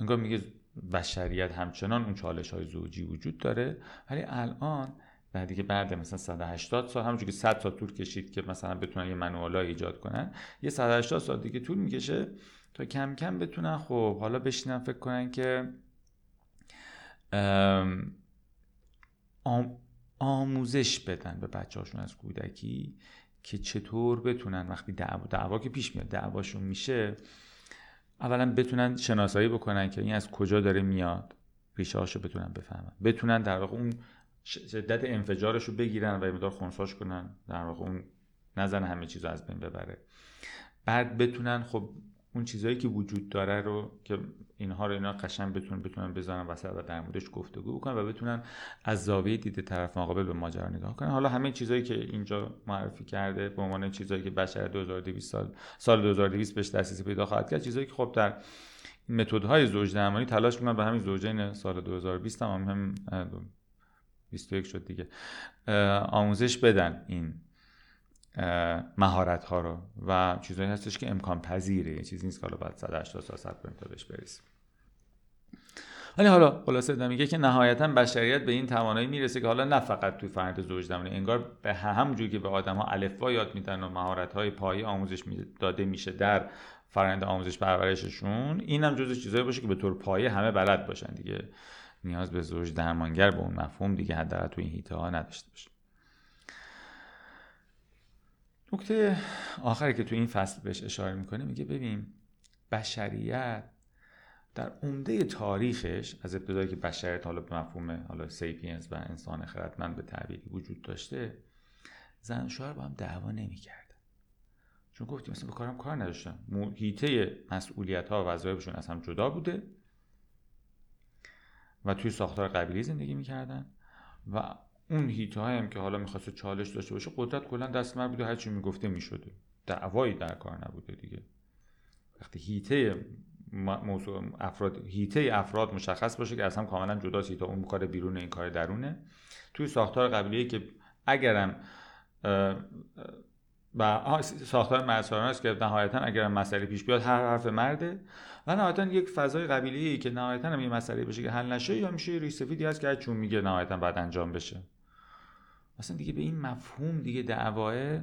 انگار میگه بشریت همچنان اون چالش های زوجی وجود داره. ولی الان بعد دیگه بعد مثلا 180 سال همونجوری که 100 سال طول کشید که مثلا بتونن یه منوالا ایجاد کنن یه 180 سال دیگه طول می‌کشه تا کم کم بتونن خب حالا بشینن فکر کنن که آموزش بدن به بچه هاشون از کودکی. که چطور بتونن وقتی دعوا دعوا که پیش میاد دعواشون میشه اولا بتونن شناسایی بکنن که این از کجا داره میاد ریشه هاشو بتونن بفهمن. بتونن در واقع اون شدت انفجارش رو بگیرن و مقدار خونساش کنن در واقع اون نزن همه چیز رو از بین ببره. بعد بتونن خب اون چیزهایی که وجود داره رو که اینها رو اینا قشنگ بتونن بتونن بزنن وسط و در موردش گفتگو بکنن و بتونن از زاویه دید طرف مقابل به ماجرا نگاه کنن. حالا همه چیزهایی که اینجا معرفی کرده به عنوان چیزهایی که بشر 2200 سال سال 2200 بهش دسترسی پیدا خواهد کرد چیزهایی که خب در متدهای زوج درمانی تلاش می‌کنن. به همین زوجین سال 2020 هم هم 21 شد دیگه آموزش بدن این مهارت ها رو. و چیزایی هستش که امکان پذیره. یه چیزی نیست که حالا بعد 180 سال صبر کنیم تا بهش برسیم. ولی حالا خلاصه میگه که نهایتا بشریت به این توانایی می‌رسه که حالا نه فقط توی فرد زوج زمانی انگار به همونجوری که به آدم ها الفبا یاد میدن و مهارت های پایه آموزش داده میشه در فرآیند آموزش پرورششون این هم جزو چیزایی باشه که به طور پایه همه بلد باشن دیگه. نیاز به زوج درمانگر به اون مفهوم دیگه حداقل توی این هیته ها نداشته باشه. نکته آخری که تو این فصل بهش اشاره می‌کنه میگه ببین بشریت در عمده تاریخش از ابتدایی که بشریت حالا به مفهوم حالا سیپینز و انسان خردمند به تعبیری وجود داشته زن شوهر با هم دعوا نمی‌کردن. چون گفتیم مثلا به کارم کار نداشتن. هیته مسئولیت ها و وظایفشون از هم جدا بوده و توی ساختار قبیلی زندگی می‌کردن و اون هیته هم که حالا می‌خواسته چالش داشته باشه قدرت کلا دست من بوده هرچی می‌گفته می‌شده. دعوایی در کار نبوده دیگه. وقتی هیته موضوع افراد هیته افراد مشخص باشه که از هم کاملا جداست هیته اون کار بیرون این کار درونه. توی ساختار قبلی که اگرم و ساختار مرساران است که نهایتا اگر مسئله پیش بیاد هر حرف مرده. و نهایتا یک فضای قبیله که نهایتا هم یه مسئله بشه که حل نشه یا میشه ریش سفیدی هست که چون میگه نهایتا بعد انجام بشه. مثلا دیگه به این مفهوم دیگه دعواه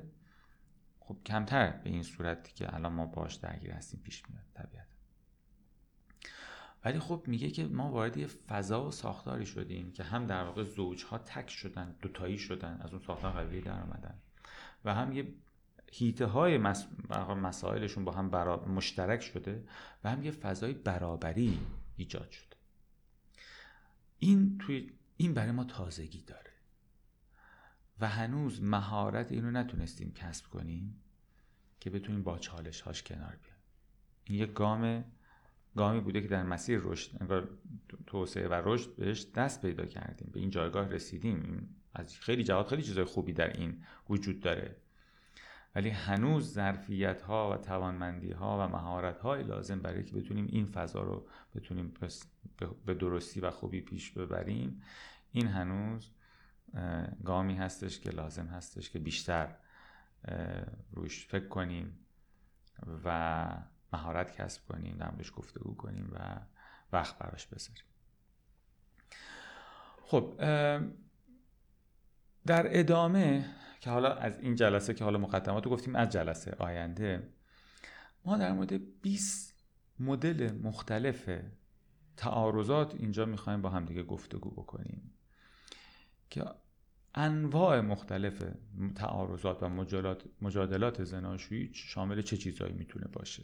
خب کمتر به این صورتی که الان ما باش درگیر هستیم پیش میاد طبیعت ولی خب میگه که ما وارد یه فضا و ساختاری شدیم که هم در واقع زوجها تک شدن دوتایی شدن از اون ساختار قبیله در اومدن. و هم یه هیته های مسائلشون با هم مشترک شده و هم یه فضای برابری ایجاد شده. این توی این برای ما تازگی داره. و هنوز مهارت اینو نتونستیم کسب کنیم که بتونیم با چالش هاش کنار بیایم. این یک گام گامی بوده که در مسیر رشد انگار توسعه و رشد بهش دست پیدا کردیم. به این جایگاه رسیدیم. از خیلی جهات خیلی چیزای خوبی در این وجود داره. ولی هنوز ظرفیت ها و توانمندی ها و مهارت های لازم برای که بتونیم این فضا رو بتونیم به درستی و خوبی پیش ببریم. این هنوز گامی هستش که لازم هستش که بیشتر روش فکر کنیم و مهارت کسب کنیم در گفتگو کنیم و وقت براش بذاریم. خب در ادامه که حالا از این جلسه که حالا مقدمات رو گفتیم از جلسه آینده ما در مورد 20 مدل مختلف تعارضات اینجا می‌خوایم با همدیگه گفتگو بکنیم. که انواع مختلف تعارضات و مجادلات زناشویی شامل چه چیزهایی می‌تونه باشه؟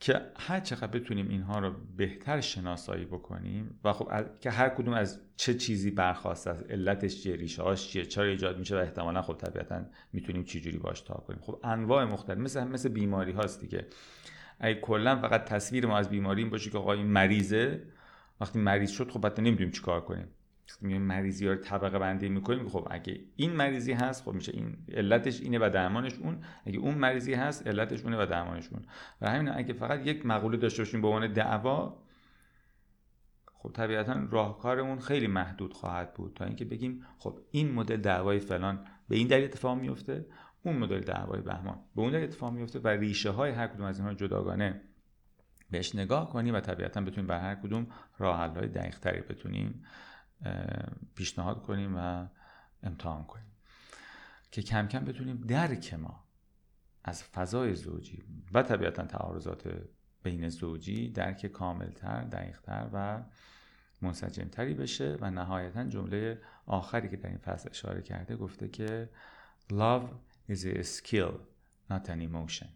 که هر چقدر بتونیم اینها رو بهتر شناسایی بکنیم و خب که هر کدوم از چه چیزی برخواست از علتش چیه ریشه هاش چیه چرا ایجاد میشه و احتمالا خب طبیعتا می‌تونیم چی جوری باش تا کنیم. خب انواع مختلف مثل مثل بیماری هاست دیگه. اگه کلا فقط تصویر ما از بیماری این باشه که آقا این مریضه وقتی مریض شد خب بعد نمی‌دونیم چیکار کنیم. میایم مریضی ها رو طبقه بندی می‌کنیم خب اگه این مریضی هست خب میشه این. علتش اینه و درمانش اون. اگه اون مریضی هست علتش اونه و درمانش اون. و همین اگه فقط یک مقوله داشته باشیم به عنوان دعوا خب طبیعتا راهکارمون خیلی محدود خواهد بود. تا اینکه بگیم خب این مدل دعوای فلان به این دلیل اتفاق میفته اون مدل دعوای بهمان به اون دلیل اتفاق میفته و ریشه های هر کدوم از اینها جداگانه بهش نگاه کنیم و طبیعتا بتونیم بر هر کدوم راه های دقیق تری بتونیم پیشنهاد کنیم و امتحان کنیم که کم کم بتونیم درک ما از فضای زوجی و طبیعتا تعارضات بین زوجی درک کاملتر دقیقتر و منسجمتری بشه و نهایتا جمله آخری که در این فصل اشاره کرده گفته که love is a skill not an emotion.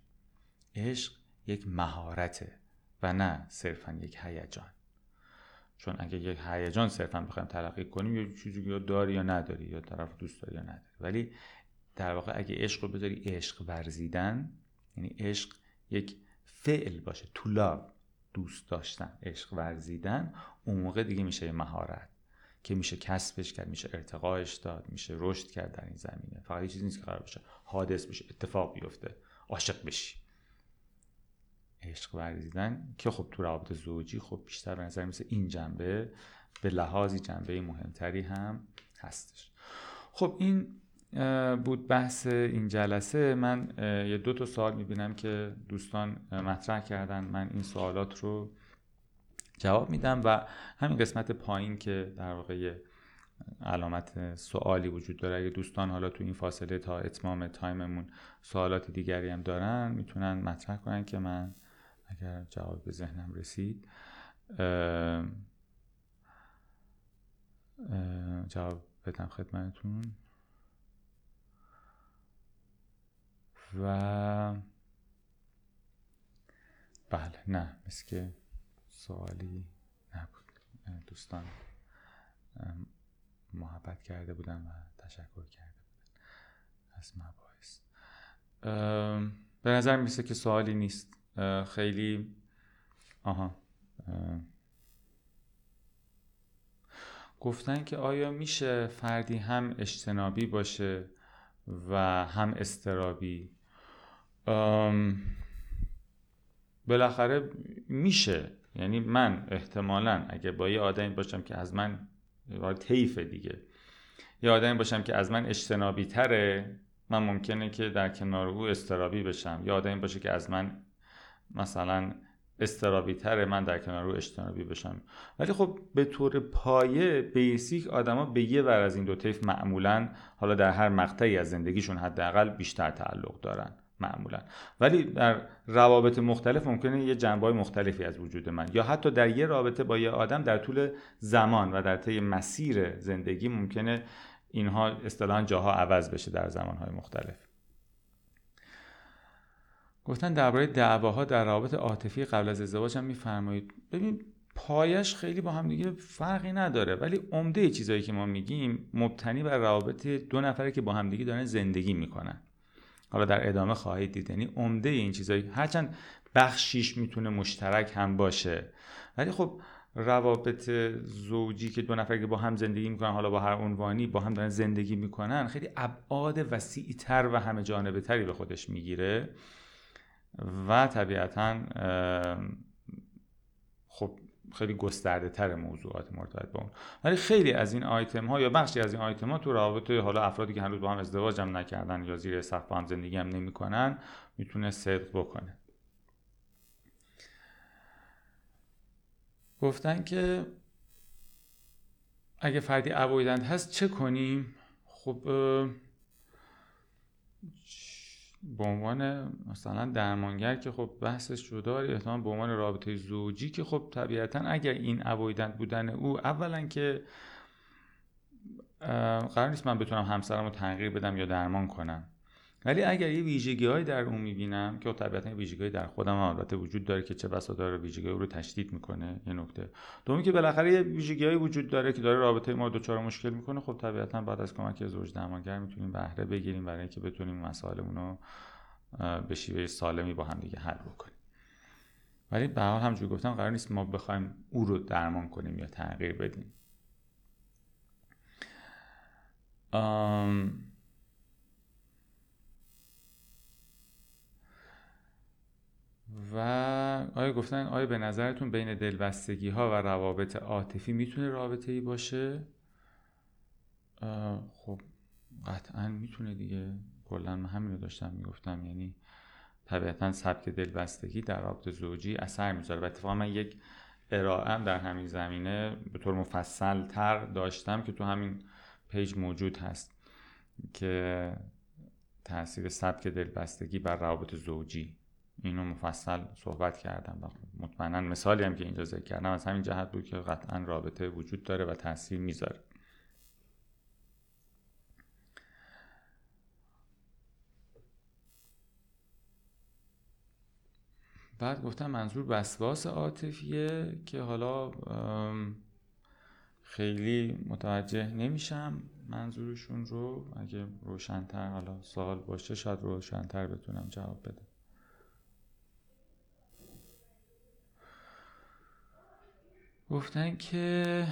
عشق یک مهارته. و نه صرفا یک هیجان. چون اگه یک هیجان صرفا بخوایم تلقی کنیم یا چیزی یا داری یا نداری یا طرف دوست داری یا نداری. ولی در واقع اگه عشق رو بذاری عشق ورزیدن یعنی عشق یک فعل باشه تو دوست داشتن عشق ورزیدن اون موقع دیگه میشه مهارت که میشه کسبش کرد میشه ارتقاش داد میشه رشد کرد در این زمینه. فقط یه چیزی نیست که قرار باشه حادث بشه اتفاق بیفته عاشق بشی. عشق ورزیدن که خب تو روابط زوجی خب بیشتر به نظر مثل این جنبه به لحاظی جنبه مهمتری هم هستش. خب این بود بحث این جلسه. من یه دو تا سوال می‌بینم که دوستان مطرح کردن. من این سوالات رو جواب میدم و همین قسمت پایین که در واقع علامت سوالی وجود داره. اگه دوستان حالا تو این فاصله تا اتمام تایممون سوالات دیگری هم دارن می‌تونن مطرح کنن که من اگر جواب به ذهنم رسید جواب بدم خدمتتون. و بله نه مثل که سوالی نبود. دوستان محبت کرده بودن و تشکر کرده بودن از مباحث. به نظر میسه که سوالی نیست. خیلی آها گفتن که آیا میشه فردی هم اجتنابی باشه و هم استرابی بالاخره میشه. یعنی من احتمالا اگه با یه آدمی باشم که از من طیف دیگه. یه آدمی باشم که از من اجتنابی تره من ممکنه که در کنار او استرابی بشم. یا آدمی باشه که از من مثلا استرابی تره من در کنار رو اجتنابی بشم. ولی خب به طور پایه بیسیک آدما به یه ور از این دو طیف معمولا حالا در هر مقطعی از زندگیشون حداقل بیشتر تعلق دارن معمولا. ولی در روابط مختلف ممکنه یه جنبه مختلفی از وجود من. یا حتی در یه رابطه با یه آدم در طول زمان و در طی مسیر زندگی ممکنه اینها اصطلاحا جاها عوض بشه در زمانهای مختلف. گفتن درباره دعواها در روابط عاطفی قبل از ازدواج هم میفرمایید. ببین پایش خیلی با هم دیگه فرقی نداره ولی عمده چیزایی که ما میگیم مبتنی بر روابط دو نفره که با همدیگه دارن زندگی می‌کنن. حالا در ادامه خواهید دید یعنی عمده این چیزایی. هرچند بخشیش می‌تونه مشترک هم باشه. ولی خب روابط زوجی که دو نفر که با هم زندگی می‌کنن حالا با هر عنوانی با هم دارن زندگی می‌کنن خیلی ابعاد وسیعتر و همه جانبه تری به خودش می‌گیره. و طبیعتا خب خیلی گسترده تر موضوعات مرتبط با اون. ولی خیلی از این آیتم ها یا بخشی از این آیتم ها تو روابط حالا افرادی که هنوز با هم ازدواج هم نکردن یا زیر سقف هم زندگی هم نمی‌کنن می‌تونه صدق بکنه. گفتن که اگه فردی اوایدند هست چه کنیم؟ خب به عنوان مثلا درمانگر که خب بحثش جدا احتمال به عنوان رابطه زوجی که خب طبیعتا اگر این اوایدند بودن او اولا که قرار نیست من بتونم همسرم رو تغییر بدم یا درمان کنم. ولی اگر یه ویژگی های در اون می‌بینم که طبیعتا یه ویژگی در خودم البته وجود داره که چه بسا داره ویژگی رو تشدید می‌کنه یه نکته. دومی که بالاخره یه ویژگی وجود داره که داره رابطه ما دچار مشکل می‌کنه خب طبیعتا بعد از کمک زوج درمانگر می‌تونیم بهره بگیریم برای اینکه بتونیم مسائلمون رو به شیوه سالمی با هم دیگه حل بکنیم. ولی به حال همونجوری گفتم قرار نیست ما بخوایم او رو درمان کنیم یا تغییر بدیم. و آیا گفتن آیا به نظرتون بین دلبستگی ها و روابط عاطفی می‌تونه رابطه ای باشه خب قطعا می‌تونه دیگه. کلا من همین رو داشتم می‌گفتم یعنی طبیعتا سبک دلبستگی در رابطه زوجی اثر می‌ذاره. و اتفاقا من یک ارائه در همین زمینه به طور مفصل تر داشتم که تو همین پیج موجود هست که تاثیر سبک دلبستگی بر روابط زوجی اینو مفصل صحبت کردم و مطمئنا مثالی هم که اینجا ذکر کردم از همین جهت بود که قطعا رابطه وجود داره و تاثیر می‌ذاره. بعد گفتم منظور وسواس عاطفیه که حالا خیلی متوجه نمیشم منظورشون رو. اگه روشنتر حالا سوال باشه شاید روشنتر بتونم جواب بدم. گفتن که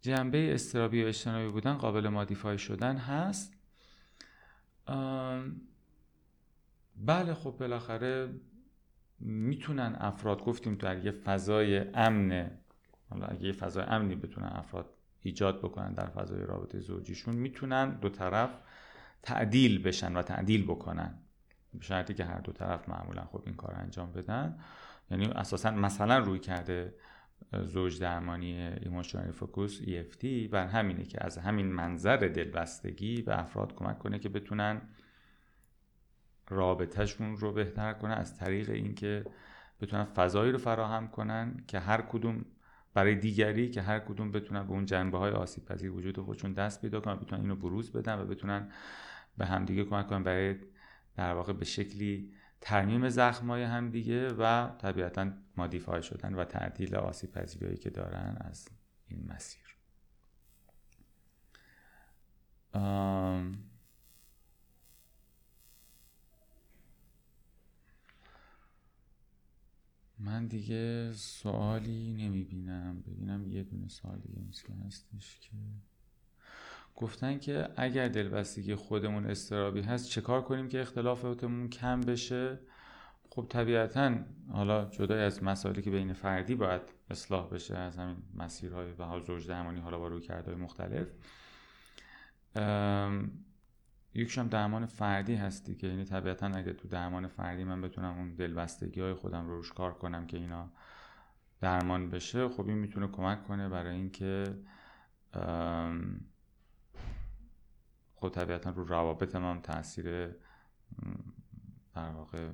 جنبه استرابی و اجتنابی بودن قابل مادیفای شدن هست. بله خب بالاخره می‌تونن افراد گفتیم در یه فضای امن حالا اگه یه فضای امنی بتونن افراد ایجاد بکنن در فضای رابطه زوجیشون می‌تونن دو طرف تعدیل بشن و تعدیل بکنن. به شرطی که هر دو طرف معمولا خب این کار انجام بدن. یعنی اساسا مثلا رویکرد زوج درمانی emotional focus EFT بر همینه که از همین منظر دلبستگی به افراد کمک کنه که بتونن رابطهشون رو بهتر کنن از طریق اینکه بتونن فضایی رو فراهم کنن که هر کدوم برای دیگری که هر کدوم بتونن به اون جنبه های آسیب پذیر وجود خودشون دست پیدا کنن بتونن اینو بروز بدن و بتونن به همدیگه کمک کنن برای در واقع به شکلی ترمیم زخمای هم دیگه و طبیعتا مادیفای شدن و تعدیل آسیب پذیری که دارن از این مسیر. من دیگه سوالی نمی‌بینم. ببینم یه دونه سوال دیگه مثل هستش که گفتن که اگر دلبستگی خودمون استرابی هست چه کار کنیم که اختلافاتمون کم بشه؟ خب طبیعتا حالا جدای از مسائلی که بین فردی باید اصلاح بشه از همین مسیرهای و حال زوج درمانی حالا با روی کرده مختلف یکیش هم درمان فردی هستی که یعنی طبیعتا اگه تو درمان فردی من بتونم اون دلبستگی های خودم رو روش کار کنم که اینا درمان بشه خب این می‌تونه کمک کنه برای اینکه خب طبیعتا رو روابط من تاثیر در واقع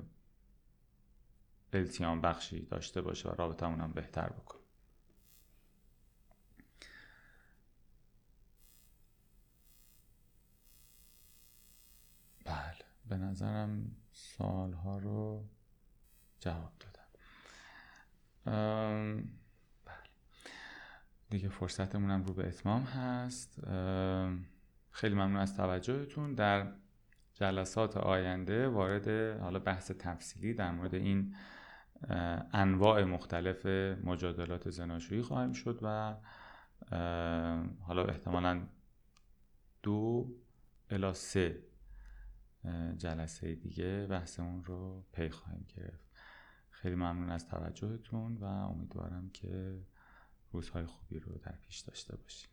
التیام بخشی داشته باشه و رابطه هم بهتر بکنه. بله به نظرم سالها رو جواب دادم بله. دیگه فرصتمونم رو به اتمام هست. خیلی ممنون از توجهتون. در جلسات آینده وارد حالا بحث تفصیلی در مورد این انواع مختلف مجادلات زناشویی خواهیم شد و حالا احتمالا دو الا سه جلسه دیگه بحثمون رو پی خواهیم گرفت. خیلی ممنون از توجهتون و امیدوارم که روزهای خوبی رو در پیش داشته باشیم.